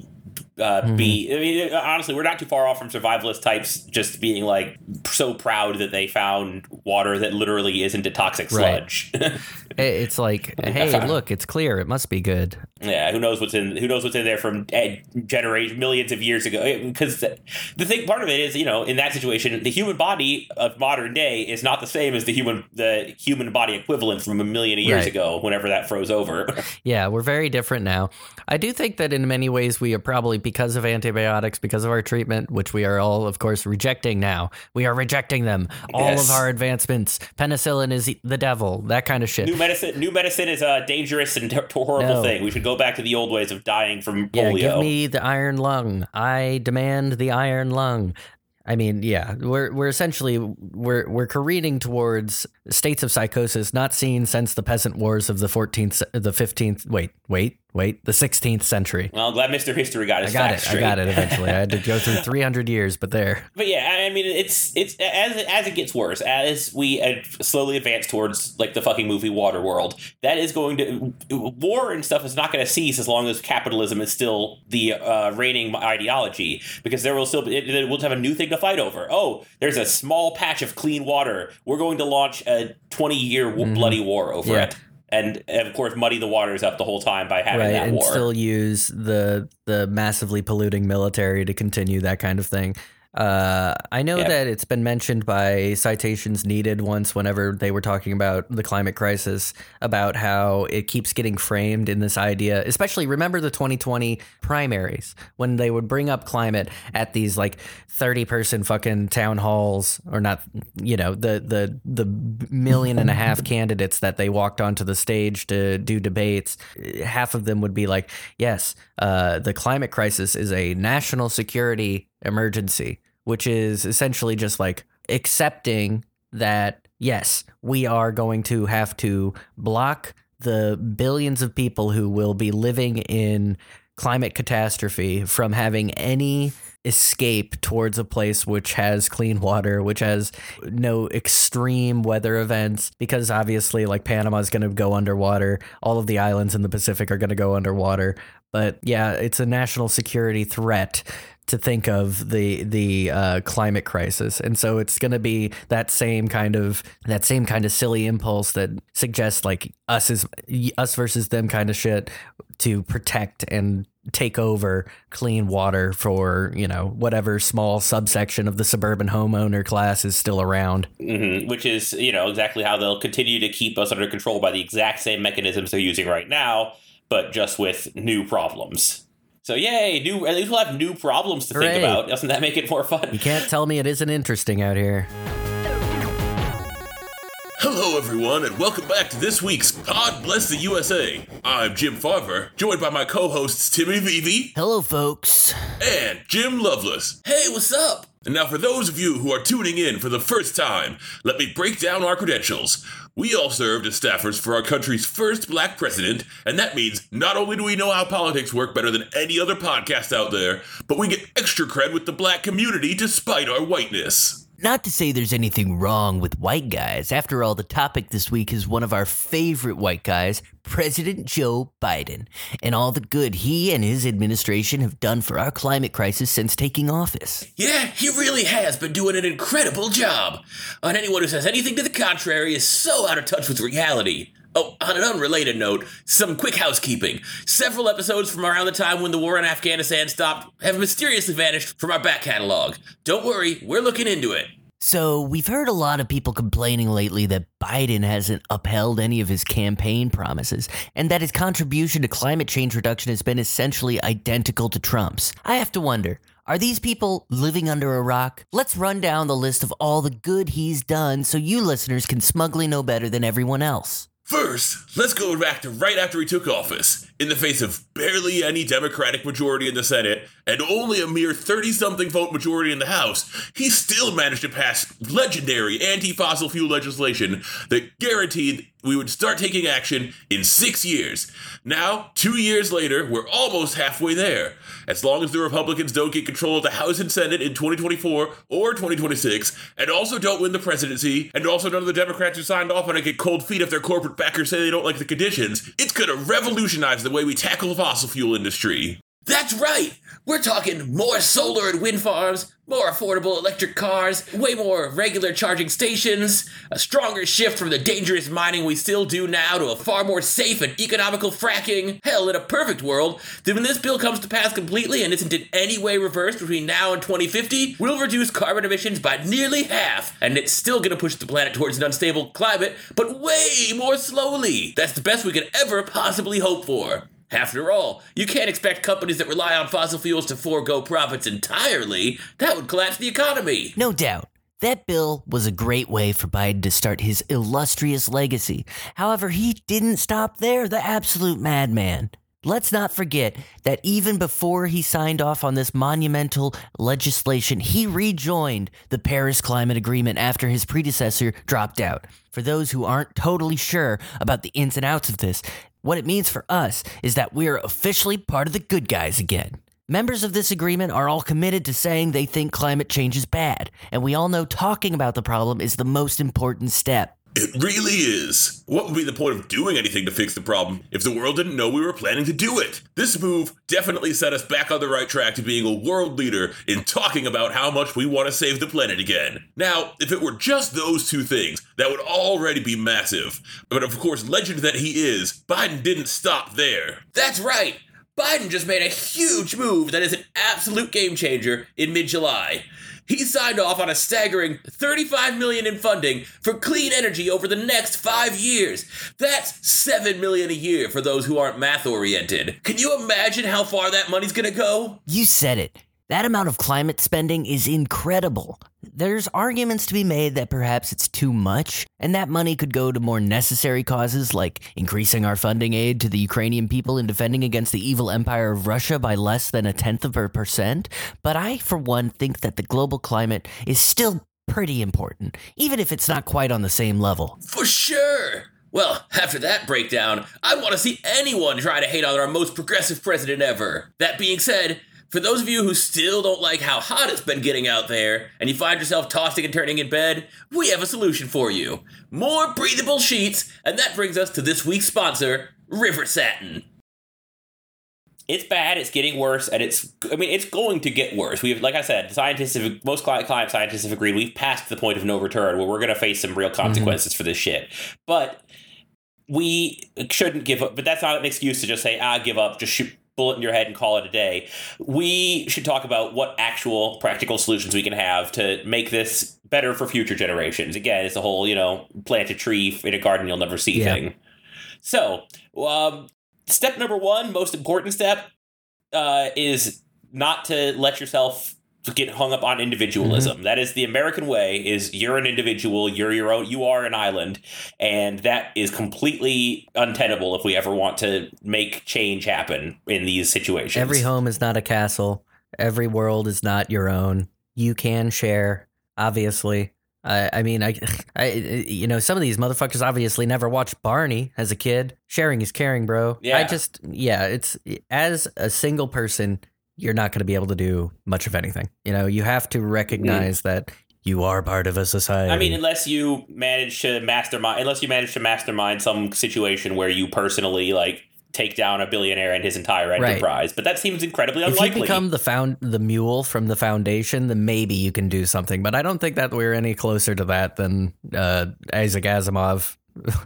Uh, Mm-hmm. Be I mean, honestly, we're not too far off from survivalist types just being like so proud that they found water that literally isn't a toxic Right. sludge. <laughs> It- It's like, hey, look, it's clear. It must be good. Yeah, who knows what's in who knows what's in there from uh, generation millions of years ago? Because the, the thing, part of it is, you know, in that situation, the human body of modern day is not the same as the human the human body equivalent from a million years Right. ago. Whenever that froze over, Yeah, we're very different now. I do think that in many ways we are probably because of antibiotics, because of our treatment, which we are all, of course, rejecting now. We are rejecting them. All Yes. of our advancements. Penicillin is the devil. That kind of shit. new medicine new medicine is a dangerous and horrible No. thing. We should go back to the old ways of dying from Yeah, polio. give me the iron lung. I demand the iron lung. I mean, yeah, we're we're essentially we're we're careening towards states of psychosis not seen since the peasant wars of the 14th the 15th wait, wait, Wait, the 16th century. Well, I'm glad Mr. History got I got it. I got it eventually. I had to go <laughs> through 300 years, but there. But yeah, I mean, it's it's as as it gets worse, as we slowly advance towards like the fucking movie Waterworld, that is going to war and stuff is not going to cease as long as capitalism is still the uh, reigning ideology, because there will still be, it, will have a new thing to fight over. Oh, there's a small patch of clean water. We're going to launch a 20 year bloody war over Mm-hmm. Yeah. it. And, of course, muddy the waters up the whole time by having right, that and war. still use the the massively polluting military to continue that kind of thing. Uh, I know Yeah. that it's been mentioned by citations needed once whenever they were talking about the climate crisis, about how it keeps getting framed in this idea. Especially remember the 2020 primaries when they would bring up climate at these like 30 person fucking town halls, or not, you know, the the the million and a half <laughs> candidates that they walked onto the stage to do debates. Half of them would be like, "Yes, uh, the climate crisis is a national security emergency," which is essentially just like accepting that yes, we are going to have to block the billions of people who will be living in climate catastrophe from having any escape towards a place which has clean water, which has no extreme weather events, because obviously, like Panama is going to go underwater. All of the islands in the Pacific are going to go underwater. But yeah, it's a national security threat to think of the the uh, climate crisis, and so it's going to be that same kind of that same kind of silly impulse that suggests like us is us versus them kind of shit to protect and take over clean water for you know whatever small subsection of the suburban homeowner class is still around. hmm which is you know exactly how they'll continue to keep us under control by the exact same mechanisms they're using right now, but just with new problems. So yay, new at least we'll have new problems to Hooray. think about. Doesn't that make it more fun? You can't tell me it isn't interesting out here. Hello, everyone, and welcome back to this week's God Bless the USA. I'm Jim Farver, joined by my co hosts Timmy Vivi Hello, folks. and Jim Lovelace. Hey, what's up? And now, for those of you who are tuning in for the first time, let me break down our credentials. We all served as staffers for our country's first black president, and that means not only do we know how politics work better than any other podcast out there, but we get extra cred with the black community despite our whiteness. Not to say there's anything wrong with white guys. After all, the topic this week is one of our favorite white guys, President Joe Biden, and all the good he and his administration have done for our climate crisis since taking office. Yeah, he really has been doing an incredible job. And anyone who says anything to the contrary is so out of touch with reality. Oh, on an unrelated note, some quick housekeeping. Several episodes from around the time when the war in Afghanistan stopped have mysteriously vanished from our back catalog. Don't worry, we're looking into it. So, we've heard a lot of people complaining lately that Biden hasn't upheld any of his campaign promises, and that his contribution to climate change reduction has been essentially identical to Trump's. I have to wonder are these people living under a rock? Let's run down the list of all the good he's done so you listeners can smugly know better than everyone else. First, let's go back to right after he took office. In the face of barely any Democratic majority in the Senate and only a mere 30 something vote majority in the House, he still managed to pass legendary anti fossil fuel legislation that guaranteed we would start taking action in six years. Now, two years later, we're almost halfway there. As long as the Republicans don't get control of the House and Senate in 2024 or 2026, and also don't win the presidency, and also none of the Democrats who signed off on it get cold feet if their corporate backers say they don't like the conditions, it's gonna revolutionize the way we tackle the fossil fuel industry. That's right! We're talking more solar and wind farms, more affordable electric cars, way more regular charging stations, a stronger shift from the dangerous mining we still do now to a far more safe and economical fracking. Hell, in a perfect world, then when this bill comes to pass completely and isn't in any way reversed between now and 2050, we'll reduce carbon emissions by nearly half, and it's still gonna push the planet towards an unstable climate, but way more slowly. That's the best we could ever possibly hope for. After all, you can't expect companies that rely on fossil fuels to forego profits entirely. That would collapse the economy. No doubt. That bill was a great way for Biden to start his illustrious legacy. However, he didn't stop there, the absolute madman. Let's not forget that even before he signed off on this monumental legislation, he rejoined the Paris Climate Agreement after his predecessor dropped out. For those who aren't totally sure about the ins and outs of this, What it means for us is that we are officially part of the good guys again. Members of this agreement are all committed to saying they think climate change is bad, and we all know talking about the problem is the most important step. It really is. What would be the point of doing anything to fix the problem if the world didn't know we were planning to do it? This move definitely set us back on the right track to being a world leader in talking about how much we want to save the planet again. Now, if it were just those two things, that would already be massive. But of course, legend that he is, Biden didn't stop there. That's right. Biden just made a huge move that is an absolute game changer in mid-July. He signed off on a staggering 35 million in funding for clean energy over the next 5 years. That's 7 million a year for those who aren't math oriented. Can you imagine how far that money's going to go? You said it. That amount of climate spending is incredible. There's arguments to be made that perhaps it's too much, and that money could go to more necessary causes like increasing our funding aid to the Ukrainian people in defending against the evil empire of Russia by less than a tenth of a percent. But I, for one, think that the global climate is still pretty important, even if it's not quite on the same level. For sure. Well, after that breakdown, I want to see anyone try to hate on our most progressive president ever. That being said, for those of you who still don't like how hot it's been getting out there, and you find yourself tossing and turning in bed, we have a solution for you. More breathable sheets, and that brings us to this week's sponsor, River Satin. It's bad. It's getting worse, and it's. I mean, it's going to get worse. We've, like I said, scientists, have, most cli- climate scientists have agreed. We've passed the point of no return, where we're going to face some real consequences for this shit. But we shouldn't give up. But that's not an excuse to just say, "Ah, give up." Just shoot bullet in your head and call it a day. We should talk about what actual practical solutions we can have to make this better for future generations. Again, it's a whole, you know, plant a tree in a garden you'll never see Yeah. thing. So, um, step number one, most important step, uh, is not to let yourself get hung up on individualism. Mm-hmm. That is the American way is you're an individual, you're your own, you are an island, and that is completely untenable if we ever want to make change happen in these situations. Every home is not a castle. Every world is not your own. You can share, obviously. I, I mean, I, I, you know, some of these motherfuckers obviously never watched Barney as a kid. Sharing is caring, bro. Yeah. I just, yeah, it's as a single person, you're not going to be able to do much of anything. You know, you have to recognize that you are part of a society. I mean, unless you manage to mastermind, unless you manage to mastermind some situation where you personally like take down a billionaire and his entire Right. enterprise, but that seems incredibly if unlikely. you become the found the mule from the foundation, then maybe you can do something. But I don't think that we're any closer to that than uh, Isaac Asimov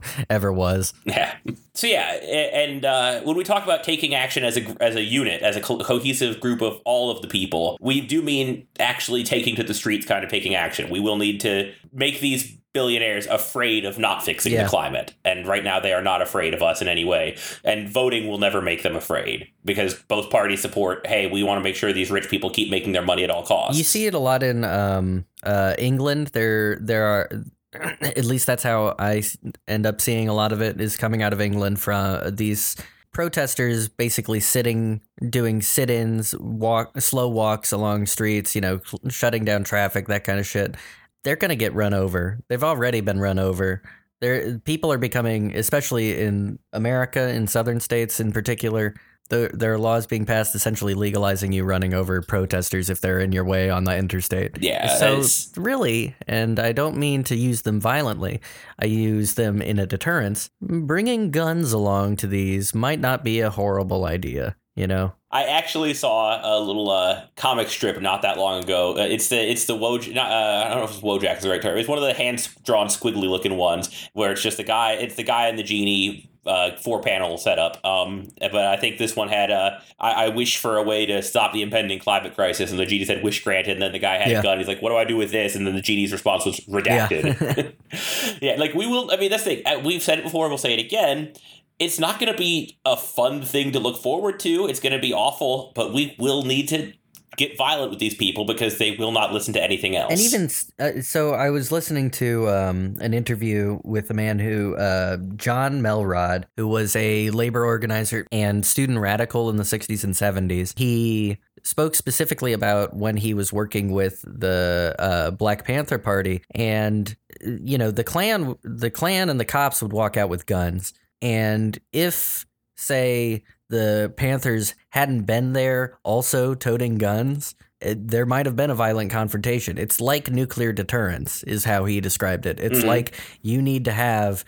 <laughs> ever was. Yeah. So yeah, and uh, when we talk about taking action as a as a unit, as a co- cohesive group of all of the people, we do mean actually taking to the streets, kind of taking action. We will need to make these billionaires afraid of not fixing Yeah. the climate, and right now they are not afraid of us in any way. And voting will never make them afraid because both parties support. Hey, we want to make sure these rich people keep making their money at all costs. You see it a lot in um, uh, England. There, there are. <clears throat> At least that's how I end up seeing a lot of it is coming out of England from uh, these protesters basically sitting doing sit-ins walk slow walks along streets you know shutting down traffic that kind of shit. They're going to get run over. They've already been run over. There people are becoming especially in america in southern states in particular there, there are laws being passed essentially legalizing you running over protesters if they're in your way on the interstate. Yeah, So it's- really, and I don't mean to use them violently. I use them in a deterrence. Bringing guns along to these might not be a horrible idea. You know, I actually saw a little uh, comic strip not that long ago. Uh, it's the it's the Woj. Not, uh, I don't know if it's Wojak is the right term. It's one of the hand drawn squiggly looking ones where it's just the guy. It's the guy and the genie. Uh, four panel setup. Um, but I think this one had uh, I, I wish for a way to stop the impending climate crisis, and the genie said wish granted. And then the guy had Yeah. a gun. He's like, "What do I do with this?" And then the genie's response was redacted. <laughs> <laughs> Yeah, like we will. I mean, that's the thing. Uh, We've said it before. We'll say it again. It's not going to be a fun thing to look forward to. It's going to be awful, but we will need to get violent with these people because they will not listen to anything else. and even uh, so, I was listening to um, an interview with a man who, uh, John Melrod, who was a labor organizer and student radical in the 60s and 70s. He spoke specifically about when he was working with the uh, Black Panther Party, and you know the Klan, the Klan and the cops would walk out with guns. And if, say, the Panthers hadn't been there also toting guns, it, there might have been a violent confrontation. It's like nuclear deterrence, is how he described it. It's Mhm. like you need to have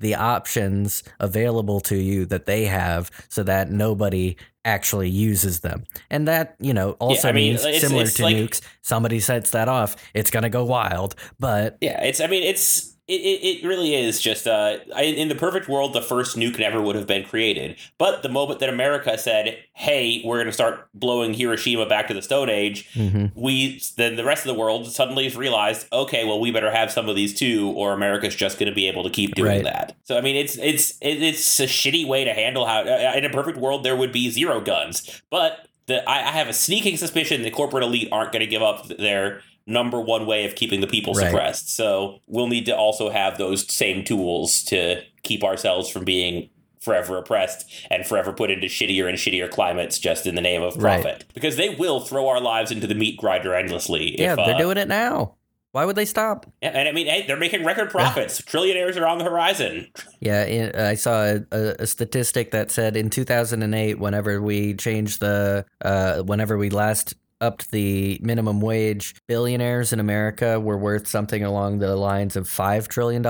the options available to you that they have so that nobody actually uses them. And that, you know, also I mean, means it's- similar it's to like- nukes, somebody sets that off, it's going to go wild. But Yeah, it's. I mean, it's. It, it, it really is just uh, I, in the perfect world, the first nuke never would have been created. But the moment that America said, "Hey, we're going to start blowing Hiroshima back to the Stone Age," mhm. we then the rest of the world suddenly realized, okay, well, we better have some of these too, or America's just going to be able to keep doing Right. that. So I mean, it's it's it, it's a shitty way to handle how. uh, In a perfect world, there would be zero guns, but the I, I have a sneaking suspicion the corporate elite aren't going to give up their number one way of keeping the people Right. suppressed. So we'll need to also have those same tools to keep ourselves from being forever oppressed and forever put into shittier and shittier climates just in the name of Right. profit. Because they will throw our lives into the meat grinder endlessly. yeah, if, they're uh, doing it now. Why would they stop? yeah, and I mean, hey, they're making record profits. <laughs> Trillionaires are on the horizon. Yeah, I saw a, a, a statistic that said in 2008, whenever we changed the, uh, whenever we last upped the minimum wage, billionaires in America were worth something along the lines of $5 trillion.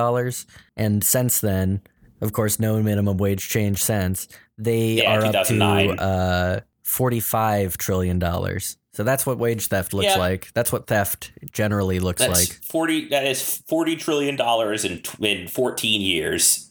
And since then, of course, no minimum wage change since, they Yeah, are up to uh, $45 trillion. So that's what wage theft looks Yeah. like. That's what theft generally looks That's like. forty. That is forty trillion dollars in in fourteen years,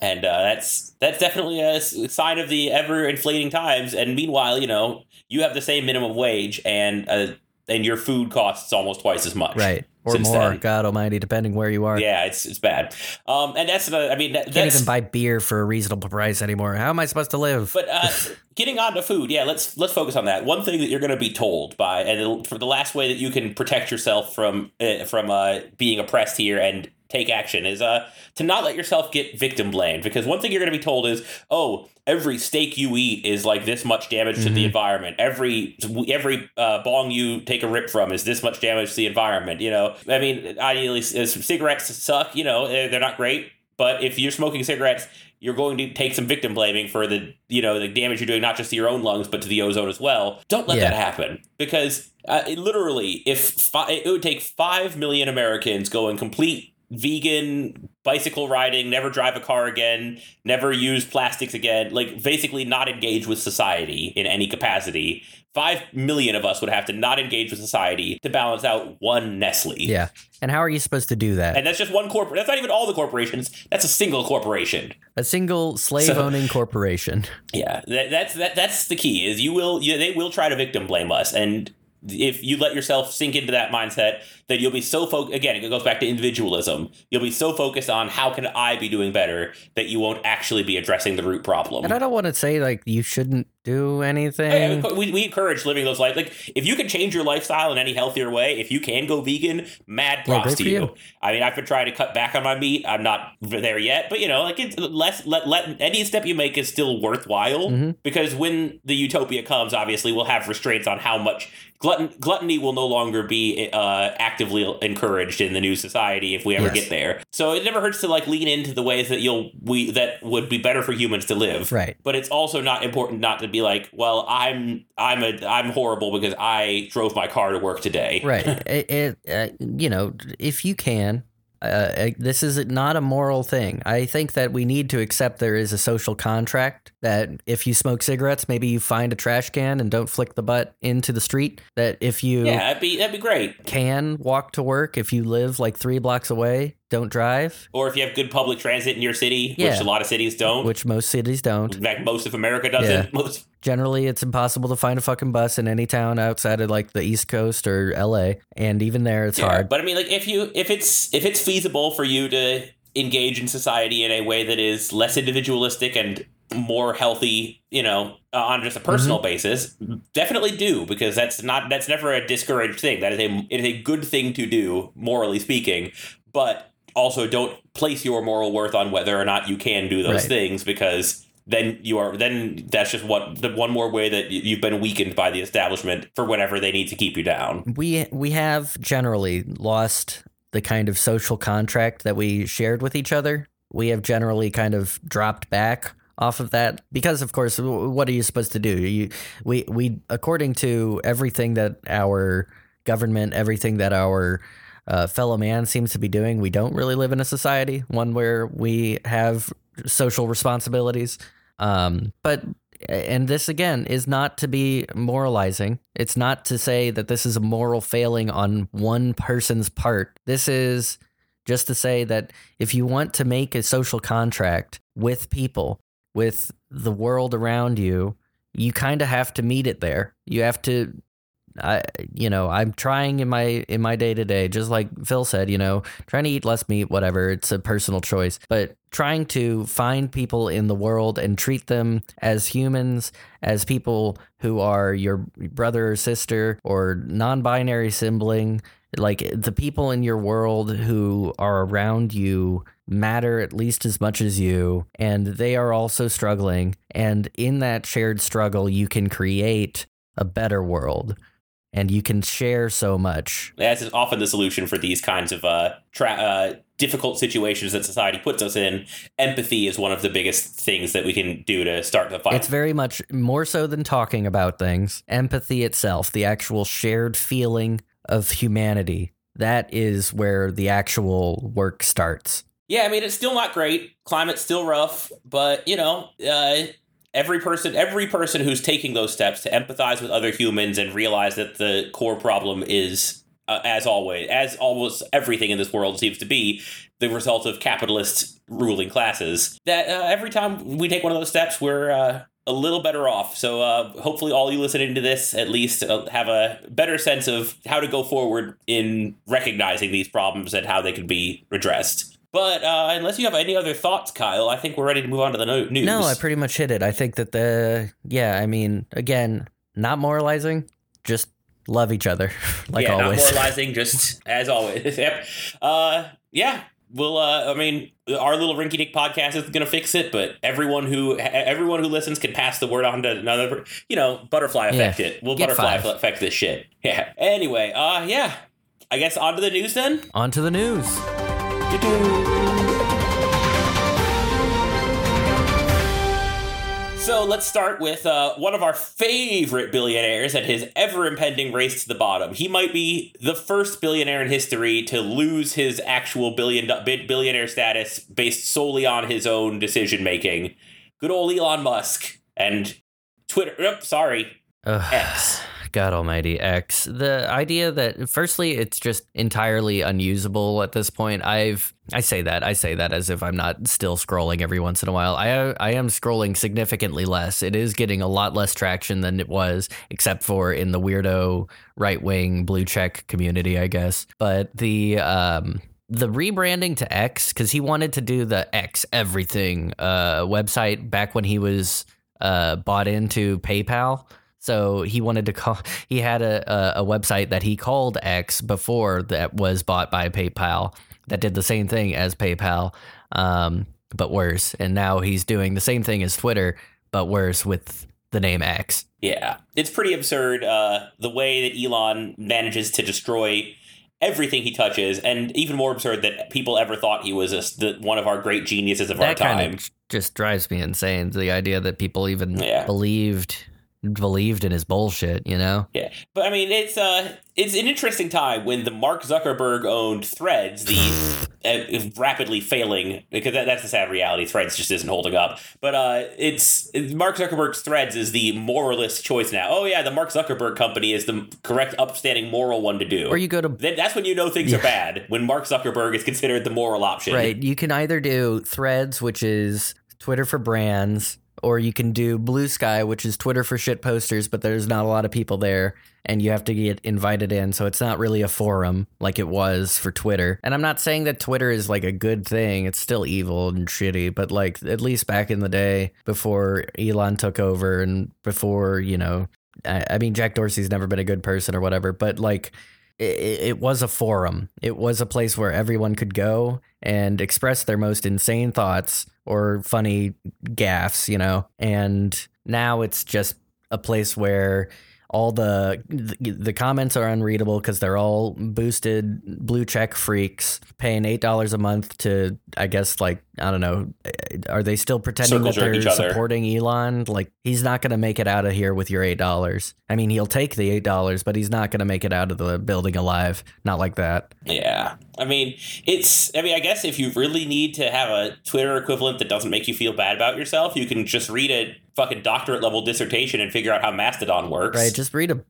and uh, that's that's definitely a sign of the ever inflating times. And meanwhile, you know, you have the same minimum wage, and uh, and your food costs almost twice as much, Right. Or more, then. God almighty, depending where you are. Yeah, it's it's bad. Um, and that's the. I mean, that, can't even buy beer for a reasonable price anymore. How am I supposed to live? But uh, <laughs> getting on to food, yeah, let's let's focus on that. One thing that you're going to be told by, and for the last way that you can protect yourself from uh, from uh, being oppressed here and take action is uh to not let yourself get victim blamed. Because one thing you're going to be told is oh every steak you eat is like this much damage to the environment. Every every uh, bong you take a rip from is this much damage to the environment you know? I mean ideally cigarettes suck you know they're they're not great. But if you're smoking cigarettes you're going to take some victim blaming for the you know the damage you're doing not just to your own lungs but to the ozone as well. Don't let Yeah. that happen. Because uh, literally if fi- it would take 5 million americans going complete vegan bicycle riding never drive a car again never use plastics again like basically not engage with society in any capacity 5 million of us would have to not engage with society to balance out one Nestlé yeah. And how are you supposed to do that? and that's just one corporate that's not even all the corporations that's a single corporation a single slave owning <laughs> corporation. Yeah, that, that's that, that's the key. Is you will you, they will try to victim blame us, and if you let yourself sink into that mindset, then you'll be so focused. Again, it goes back to individualism. You'll be so focused on how can I be doing better that you won't actually be addressing the root problem. And I don't want to say like you shouldn't do Yeah, anything. we, we encourage living those life. Like, if you can change your lifestyle in any healthier way, if you can go vegan, mad props good to you. you. I mean, I've been trying to cut back on my meat. I'm not there yet, but you know, like it's less. Let, let any step you make is still worthwhile Mhm. because when the utopia comes, obviously we'll have restraints on how much glutton, gluttony will no longer be uh, actively encouraged in the new society if we ever Yes. get there. So it never hurts to like lean into the ways that you'll we that would be better for humans to live Right. but it's also not important not to be like, well, I'm I'm a I'm horrible because I drove my car to work today. <laughs> Right. <laughs> it, it, uh, you know, if you can, uh, uh, this is not a moral thing. I think that we need to accept there is a social contract that if you smoke cigarettes, maybe you find a trash can and don't flick the butt into the street. That if you Yeah, that'd be that'd be great. can walk to work, if you live like three blocks away, don't drive, Or if you have good public transit in your city, which a lot of cities don't. which most cities don't. in fact, most of America doesn't. Yeah. Most, Generally, it's impossible to find a fucking bus in any town outside of like the East Coast or LA. And even there, it's yeah. hard. But I mean, like if you if it's if it's feasible for you to engage in society in a way that is less individualistic and more healthy, you know, uh, on just a personal basis, definitely do because that's not that's never a discouraged thing. That is a it is a good thing to do, morally speaking. But also, don't place your moral worth on whether or not you can do those Right. things because then you are then that's just what the one more way that you've been weakened by the establishment for whatever they need to keep you down. we we have generally lost the kind of social contract that we shared with each other we have generally kind of dropped back off of that because of course what are you supposed to do you we we according to everything that our government everything that our uh, fellow man seems to be doing we don't really live in a society one where we have social responsibilities. Um, but and this again is not to be moralizing. It's not to say that this is a moral failing on one person's part. This is just to say that if you want to make a social contract with people with the world around you, you kind of have to meet it there. You have to I you know, I'm trying in my in my day to day, just like Phil said, you know, trying to eat less meat, whatever, it's a personal choice. But trying to find people in the world and treat them as humans, as people who are your brother or sister or non-binary sibling, like the people in your world who are around you matter at least as much as you and they are also struggling and in that shared struggle you can create a better world and you can share so much That's often the solution for these kinds of uh, tra- uh, difficult situations that society puts us in. Empathy is one of the biggest things that we can do to start the fight. It's very much more so than talking about things. Empathy itself, the actual shared feeling of humanity, that is where the actual work starts. Yeah, I mean it's still not great. Climate's still rough, but you know, uh, every person, every person who's taking those steps to empathize with other humans and realize that the core problem is, uh, as always, as almost everything in this world seems to be, the result of capitalist ruling classes. That uh, every time we take one of those steps, we're uh, a little better off. So uh, hopefully, all you listening to this at least uh, have a better sense of how to go forward in recognizing these problems and how they can be addressed. But uh, unless you have any other thoughts, Kyle, I think we're ready to move on to the no- news. No, I pretty much hit it. I think that the, yeah, I mean, again, not moralizing, just love each other, <laughs> like yeah, always. not <laughs> moralizing, just as always. <laughs> yep. Uh, yeah. Well, uh, I mean, our little rinky dink podcast is going to fix it, but everyone who everyone who listens can pass the word on to another. You know, butterfly effect Yeah. it. We'll Get butterfly five. effect this shit. Yeah. Anyway, uh, yeah. I guess on to the news then. On to the news. So let's start with uh, one of our favorite billionaires and his ever impending race to the bottom. He might be the first billionaire in history to lose his actual billion billionaire status based solely on his own decision making. Good old Elon Musk and Twitter. Oop, sorry, Ugh. X. God Almighty X. The idea that firstly it's just entirely unusable at this point. I've I say that I say that as if I'm not still scrolling every once in a while. I I am scrolling significantly less. It is getting a lot less traction than it was, except for in the weirdo right wing blue check community, I guess. But the um the rebranding to X because he wanted to do the X everything uh website back when he was uh bought into PayPal. So he wanted to call. <laughs> He had a, a a website that he called X before that was bought by PayPal that did the same thing as PayPal, um, but worse. And now he's doing the same thing as Twitter, but worse with the name X. Yeah, it's pretty absurd uh, the way that Elon manages to destroy everything he touches, and even more absurd that people ever thought he was a, the, one of our great geniuses of our That time. kind of just drives me insane. The idea that people even Yeah. believed believed in his bullshit. You know. Yeah, but I mean, it's uh, it's an interesting time when the Mark Zuckerberg owned Threads, the <laughs> uh, rapidly failing because that, that's the sad reality. Threads just isn't holding up. But uh, it's it's- Mark Zuckerberg's Threads is the moralist choice now. Oh yeah, the Mark Zuckerberg company is the correct, upstanding, moral one to do. Or you go to Then that's when you know things are bad. When Mark Zuckerberg is considered the moral option. Right. You can either do Threads, which is Twitter for brands, or you can do Bluesky, which is Twitter for shit posters, but there's not a lot of people there and you have to get invited in. So it's not really a forum like it was for Twitter. And I'm not saying that Twitter is like a good thing, it's still evil and shitty, but like at least back in the day before Elon took over and before, you know, I, I mean, Jack Dorsey's never been a good person or whatever, but like it, it was a forum. It was a place where everyone could go and express their most insane thoughts or funny gaffes, you know. And now it's just a place where all the the, the comments are unreadable because they're all boosted blue check freaks paying eight dollars a month to I guess like I don't know. uh, Are they still pretending Circle that they're supporting Elon? Like he's not going to make it out of here with your eight dollars. I mean, he'll take the eight dollars, but he's not going to make it out of the building alive. Not like that. Yeah. I mean, it's, I mean, I guess if you really need to have a Twitter equivalent that doesn't make you feel bad about yourself, you can just read a fucking doctorate level dissertation and figure out how Mastodon works. Right? Just read a.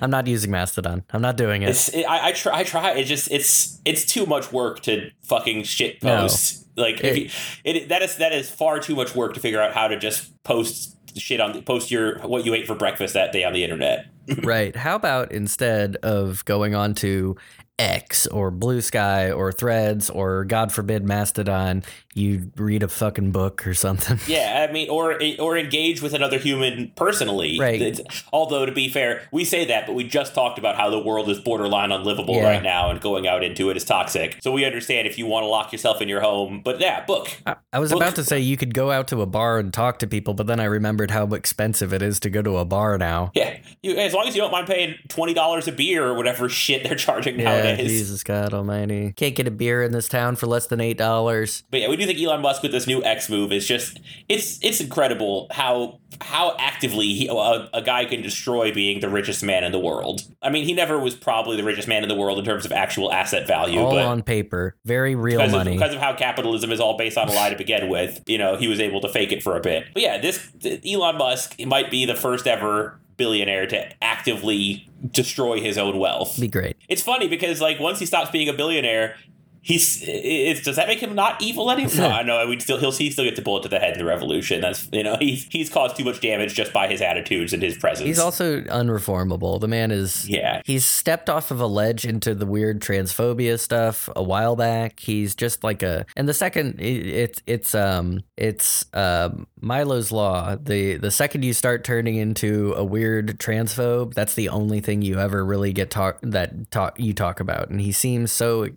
<laughs> I'm not using Mastodon. I'm not doing it. It's, it, I, I try, I try. It's just, it's, it's too much work to fucking shit No. post. Like, if you, it, that is, that is far too much work to figure out how to just post shit on, post your, what you ate for breakfast that day on the internet. <laughs> right. How about instead of going on to X or Bluesky or Threads or God forbid Mastodon, you read a fucking book or something. Yeah, I mean, or or engage with another human personally. Right. It's- although to be fair, we say that, but we just talked about how the world is borderline unlivable Yeah. right now, and going out into it is toxic. So we understand if you want to lock yourself in your home. But yeah, book. I, I was Book- about to say you could go out to a bar and talk to people, but then I remembered how expensive it is to go to a bar now. Yeah, you, as long as you don't mind paying twenty dollars a beer or whatever <laughs> shit they're charging Yeah, nowadays. Jesus God Almighty! Can't get a beer in this town for less than eight dollars. But yeah, we do think Elon Musk with this new X move is just it's it's incredible how how actively he, a, a guy can destroy being the richest man in the world. I mean, he never was probably the richest man in the world in terms of actual asset value, All but on paper, very real because of, money. because of how capitalism is all based on a lie to begin with, you know, he was able to fake it for a bit. But yeah, this Elon Musk might be the first ever billionaire to actively destroy his own wealth. Be great. It's funny because like once he stops being a billionaire, he's it's does that make him not evil anymore? <laughs> no, I know. We still he'll he still gets a bullet to the head in the revolution. That's you know he's he's caused too much damage just by his attitudes and his presence. He's also unreformable. The man is. yeah. He's stepped off of a ledge into the weird transphobia stuff a while back. He's just like a, and the second it, it's it's um it's um Milo's law. The the second you start turning into a weird transphobe, that's the only thing you ever really get talk that talk you talk about. And he seems so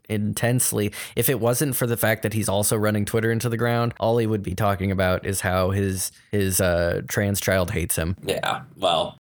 intensely. If it wasn't for the fact that he's also running Twitter into the ground, all he would be talking about is how his his uh trans child hates him. Yeah. Well,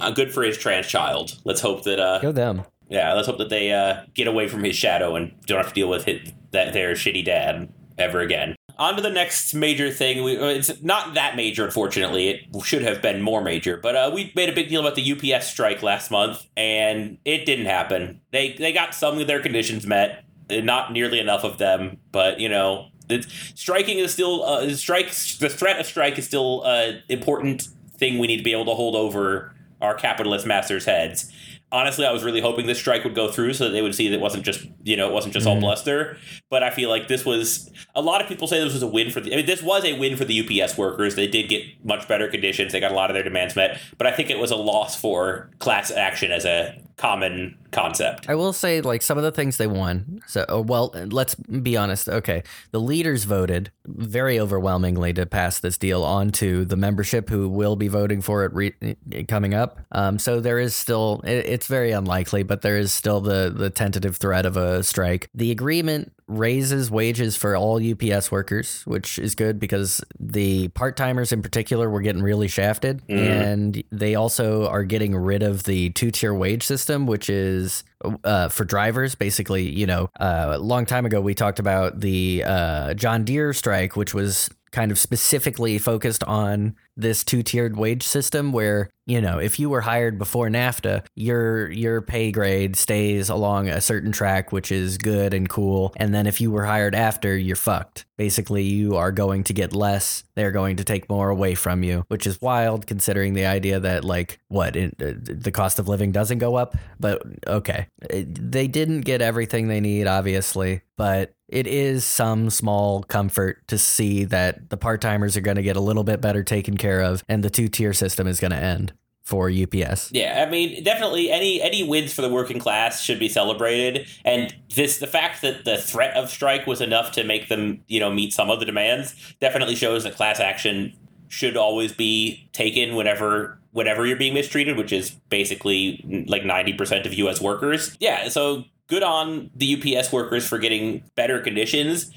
uh, good for his trans child. Let's hope that uh Go them. yeah, let's hope that they uh get away from his shadow and don't have to deal with his, that their shitty dad ever again. On to the next major thing. We, uh, it's not that major, unfortunately. It should have been more major. But uh, we made a big deal about the UPS strike last month, and it didn't happen. They they got some of their conditions met, Eh, not nearly enough of them. But you know, it's, striking is still uh, strike. The threat of strike is still an important thing we need to be able to hold over our capitalist masters' heads. Honestly, I was really hoping this strike would go through so that they would see that it wasn't just you know it wasn't just all mm-hmm. bluster. But I feel like this was a lot of people say this was a win for the. I mean, this was a win for the UPS workers. They did get much better conditions. They got a lot of their demands met. But I think it was a loss for class action as a common concept. I will say, like some of the things they won. So, oh, well, let's be honest. Okay, the leaders voted very overwhelmingly to pass this deal on to the membership, who will be voting for it re- coming up. Um, so there is still, it, it's very unlikely, but there is still the the tentative threat of a strike. The agreement raises wages for all UPS workers, which is good because the part timers in particular were getting really shafted. And they also are getting rid of the two tier wage system, which is uh, for drivers. Basically, you know, uh, a long time ago, we talked about the uh, John Deere strike, which was kind of specifically focused on this two-tiered wage system where you know if you were hired before NAFTA your your pay grade stays along a certain track which is good and cool. And then if you were hired after you're fucked. Basically you are going to get less. They're going to take more away from you which is wild considering the idea that like what it, uh, the cost of living doesn't go up but okay. It- they didn't get everything they need obviously but it is some small comfort to see that the part timers are going to get a little bit better taken care of and the two tier system is going to end for UPS. Yeah, I mean, definitely any any wins for the working class should be celebrated. And this, the fact that the threat of strike was enough to make them, you know, meet some of the demands, definitely shows that class action should always be taken whenever whenever you're being mistreated, which is basically like ninety percent of U.S. workers. Yeah, so good on the UPS workers for getting better conditions.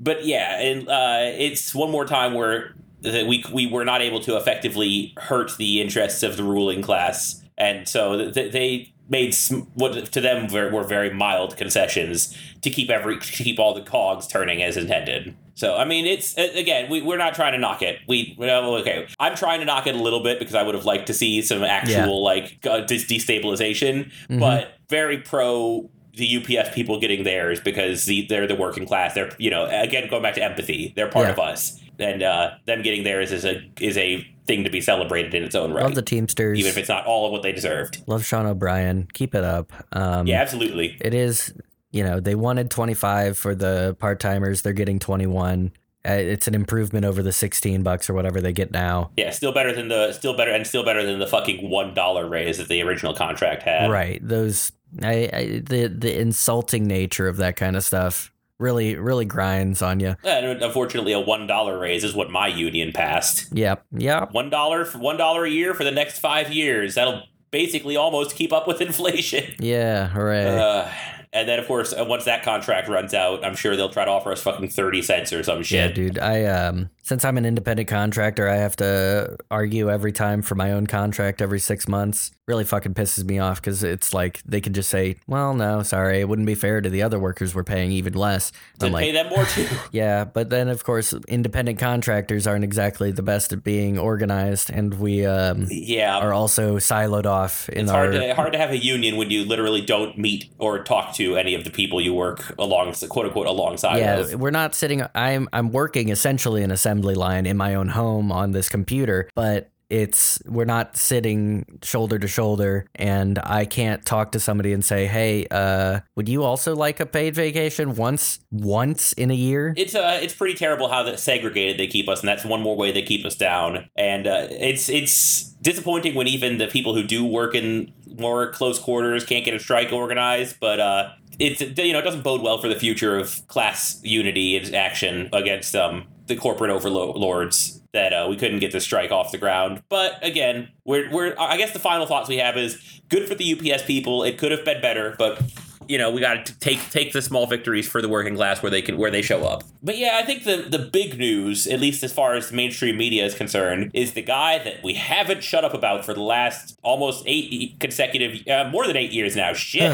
But yeah, and uh, it's one more time where that we we were not able to effectively hurt the interests of the ruling class, and so th- they made sm- what to them were, were very mild concessions to keep every to keep all the cogs turning as intended. So I mean, it's again, we, we're not trying to knock it. We well, okay, I'm trying to knock it a little bit because I would have liked to see some actual like uh, dis- destabilization, Mhm. but very pro the UPS people getting theirs because the, they're the working class. They're you know again going back to empathy. They're part Yeah. of us, and uh, them getting theirs is a is a thing to be celebrated in its own right. Love the Teamsters. even if it's not all of what they deserved. Love Sean O'Brien. Keep it up. Um, Yeah, absolutely. it is. You know, they wanted 25 for the part timers. They're getting 21. Uh, it's an improvement over the 16 bucks or whatever they get now. Yeah, still better than the still better and still better than the fucking one dollar raise that the original contract had. right. Those I, I the the insulting nature of that kind of stuff really really grinds on you. And unfortunately, a one dollar raise is what my union passed. Yep. Yep. One dollar for one dollar a year for the next five years. That'll basically almost keep up with <laughs> inflation. Yeah. Hooray. Uh, and then, of course, uh, once that contract runs out, I'm sure they'll try to offer us fucking thirty cents or some shit. Yeah, dude. I um since I'm an independent contractor, I have to argue every time for my own contract every six months. Really fucking pisses me off because it's like they could just say, "Well, no, sorry, it wouldn't be fair to the other workers we're paying even less." to I'm pay them more too. <laughs> yeah, but then of course, independent contractors aren't exactly the best at being organized, and we um yeah, are also siloed off in it's our. hard to hard to have a union when you literally don't meet or talk to any of the people you work along quote unquote alongside yeah, of. we're not sitting. I'm I'm working essentially an assembly line in my own home on this computer, but it's we're not sitting shoulder to shoulder, and I can't talk to somebody and say, "Hey, uh, would you also like a paid vacation once once in a year?" It's uh, it's pretty terrible how segregated they keep us, and that's one more way they keep us down. And uh, it's it's disappointing when even the people who do work in more close quarters can't get a strike organized. But uh, it's you know it doesn't bode well for the future of class unity and action against um the corporate overlords that uh, we couldn't get the strike off the ground. But again, we're we're I guess the final thoughts we have is good for the UPS people. It could have been better, but you know we got to take take the small victories for the working class where they can where they show up. But yeah, I think the the big news, at least as far as mainstream media is concerned, is the guy that we haven't shut up about for the last almost eight consecutive, uh, more than eight years now. Shit,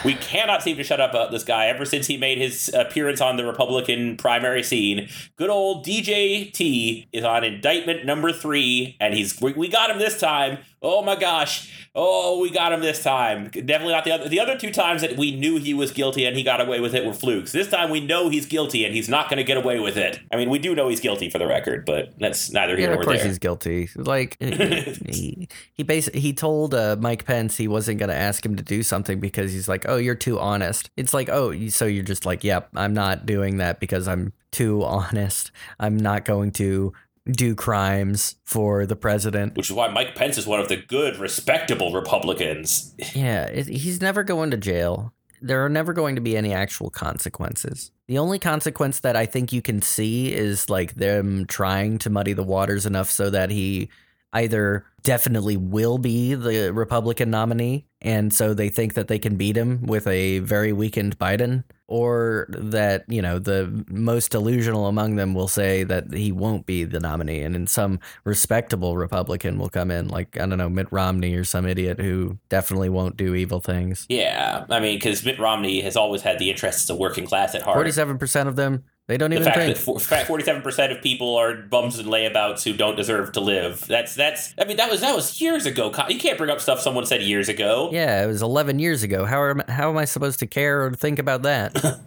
<sighs> we cannot seem to shut up about this guy ever since he made his appearance on the Republican primary scene. Good old DJ T is on indictment number three, and he's we, we got him this time. Oh my gosh. Oh, we got him this time. Definitely not the other. The other two times that we knew he was guilty and he got away with it were flukes. This time we know he's guilty and he's not going to get away with it. I mean, we do know he's guilty for the record, but that's neither here Yeah, nor of course there. he's guilty. Like <laughs> he he basically he told uh, Mike Pence he wasn't going to ask him to do something because he's like, "Oh, you're too honest." It's like, "Oh, so you're just like, yep, I'm not doing that because I'm too honest. I'm not going to do crimes for the president." Which is why Mike Pence is one of the good, respectable Republicans. Yeah, it, he's never going to jail. There are never going to be any actual consequences. The only consequence that I think you can see is like them trying to muddy the waters enough so that he either definitely will be the Republican nominee, and so they think that they can beat him with a very weakened Biden, or that, you know, the most delusional among them will say that he won't be the nominee, and then some respectable Republican will come in, like, I don't know, Mitt Romney or some idiot who definitely won't do evil things. Yeah, I mean, because Mitt Romney has always had the interests of working class at heart. 47% of them, they don't even the fact think. that forty-seven percent of people are bums and layabouts who don't deserve to live. That's that's. I mean, that was that was years ago. You can't bring up stuff someone said years ago. Yeah, it was 11 years ago. How am, how am I supposed to care or think about that? <laughs>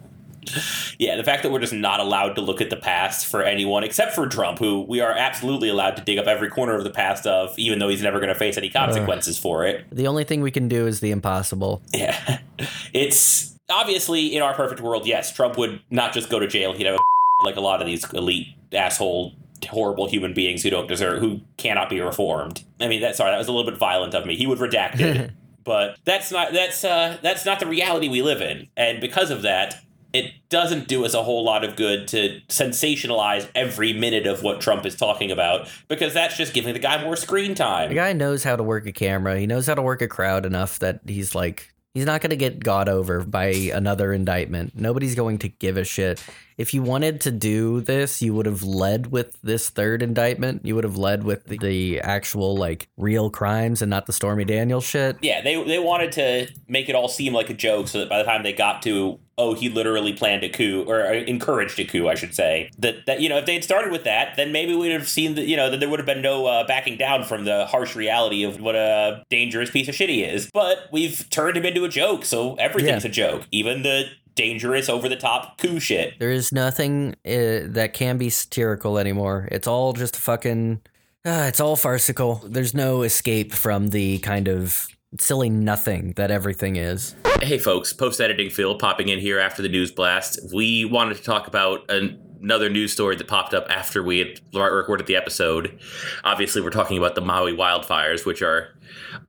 Yeah, the fact that we're just not allowed to look at the past for anyone except for Trump, who we are absolutely allowed to dig up every corner of the past of, even though he's never going to face any consequences for it. the only thing we can do is the impossible. Yeah, <laughs> it's obviously in our perfect world. Yes, Trump would not just go to jail; he'd have a, <laughs> like a lot of these elite asshole. Horrible human beings who don't deserve, who cannot be reformed. I mean, that sorry, that was a little bit violent of me. He would redact it, <laughs> but that's not that's uh, that's not the reality we live in, and because of that, it doesn't do us a whole lot of good to sensationalize every minute of what Trump is talking about because that's just giving the guy more screen time. The guy knows how to work a camera. He knows how to work a crowd enough that he's like, He's not going to get got over by another indictment. Nobody's going to give a shit. If you wanted to do this, you would have led with this third indictment. You would have led with the, the actual like real crimes and not the Stormy Daniels shit. Yeah, they they wanted to make it all seem like a joke, so that by the time they got to oh he literally planned a coup or uh, encouraged a coup, I should say that that you know if they had started with that, then maybe we'd have seen that you know that there would have been no uh, backing down from the harsh reality of what a dangerous piece of shit he is. But we've turned him into a joke, so everything's Yeah. a joke, even the dangerous over the top coup shit. There is nothing uh, that can be satirical anymore. It's all just fucking. Uh, it's all farcical. There's no escape from the kind of silly nothing that everything is. Hey, folks, post editing Phil popping in here after the news blast. We wanted to talk about an- another news story that popped up after we had r- recorded the episode. Obviously, we're talking about the Maui wildfires, which are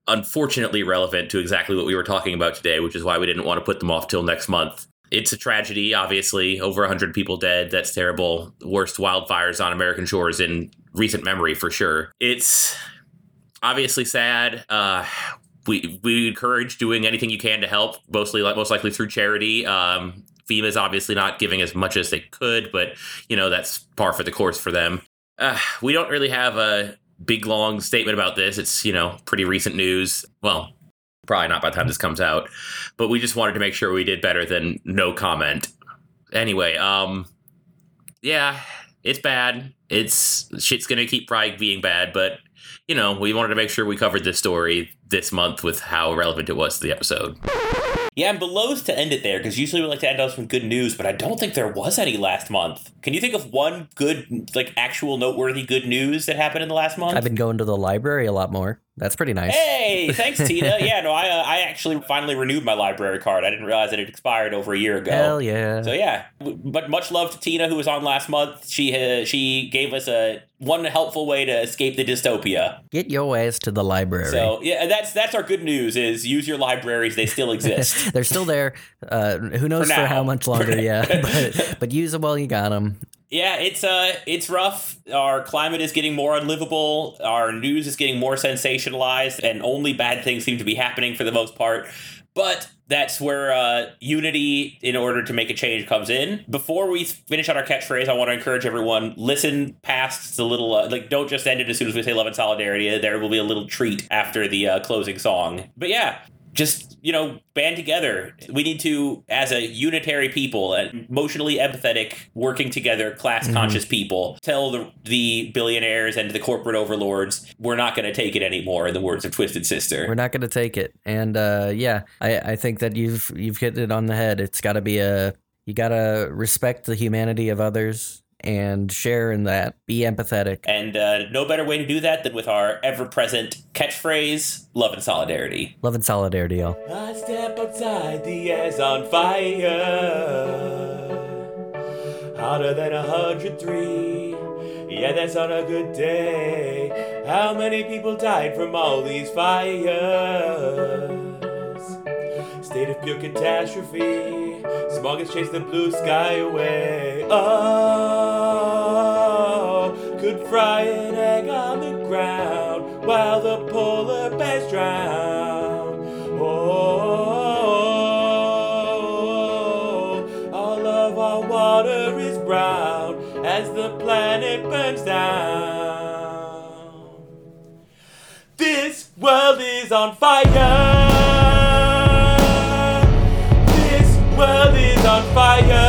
unfortunately relevant to exactly what we were talking about today, which is why we didn't want to put them off till next month. It's a tragedy, obviously. Over 100 people dead. That's terrible. Worst wildfires on American shores in recent memory, for sure. It's obviously sad. Uh, we we encourage doing anything you can to help, mostly most likely through charity. Um, FEMA's obviously not giving as much as they could, but you know that's par for the course for them. Uh, we don't really have a big long statement about this. It's you know pretty recent news. Well, probably not by the time this comes out, but we just wanted to make sure we did better than no comment. Anyway, um, yeah, it's bad. It's shit's gonna keep probably being bad, but you know, we wanted to make sure we covered this story this month with how relevant it was to the episode. Yeah, I'm below to end it there because usually we like to end on some good news, but I don't think there was any last month. Can you think of one good, like, actual noteworthy good news that happened in the last month? I've been going to the library a lot more. That's pretty nice. Hey, thanks, <laughs> Tina. Yeah, no, I uh, I actually finally renewed my library card. I didn't realize that it expired over a year ago. Hell yeah. So yeah, but much love to Tina who was on last month. She uh, she gave us a one helpful way to escape the dystopia. Get your ass to the library. So yeah, that's that's our good news is use your libraries. They still exist. <laughs> They're still there. Uh, who knows For for, how much longer? <laughs> yeah, but but use them while you got them. Yeah, it's uh it's rough. Our climate is getting more unlivable. Our news is getting more sensationalized, and only bad things seem to be happening for the most part. But that's where uh, unity, in order to make a change, comes in. Before we finish out our catchphrase, I want to encourage everyone: listen past the little, uh, like, don't just end it as soon as we say love and solidarity. There will be a little treat after the uh, closing song. But yeah, just you know band together. We need to as a unitary people emotionally empathetic working together class conscious people tell the, the billionaires and the corporate overlords we're not going to take it anymore in the words of twisted sister. We're not going to take it. And uh, yeah, I, I think that you've you've hit it on the head. It's got to be a you got to respect the humanity of others and share in that. Be empathetic. and uh, no better way to do that than with our ever-present catchphrase love and solidarity Love and solidarity, y'all. I step outside, the air's on fire. Hotter than hundred three. Yeah, that's on a good day. How many people died from all these fires? State of pure catastrophe. Smog has chased the blue sky away. Oh, could fry an egg on the ground while the polar bears drown. Oh, all of our water is brown as the planet burns down. This world is on fire. Fire.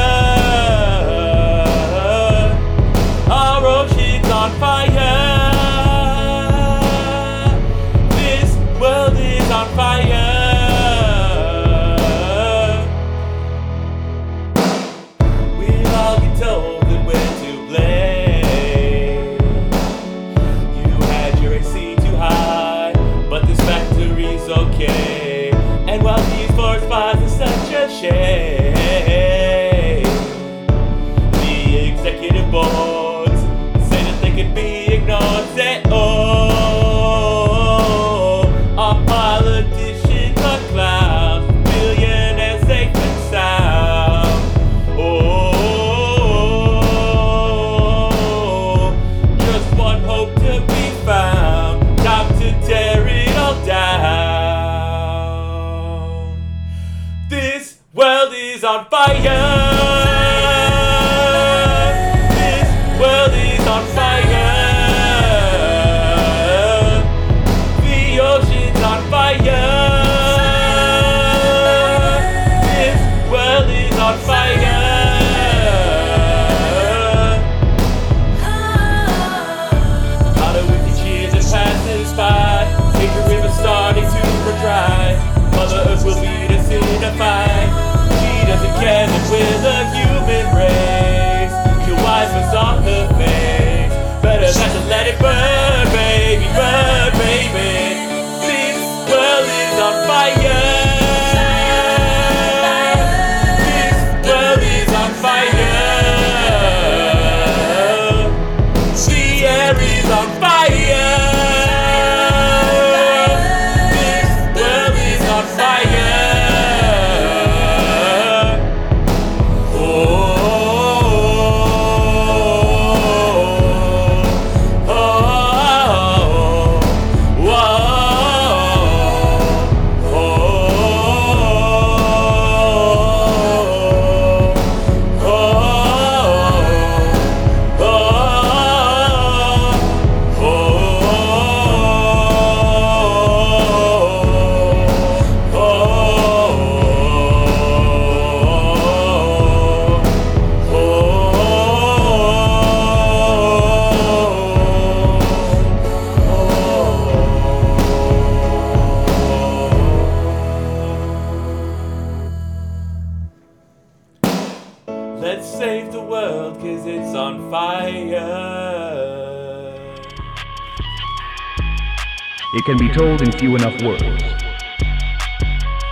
It can be told in few enough words.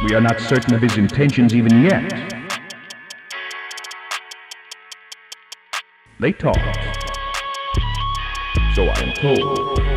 We are not certain of his intentions even yet. They talked. So I am told.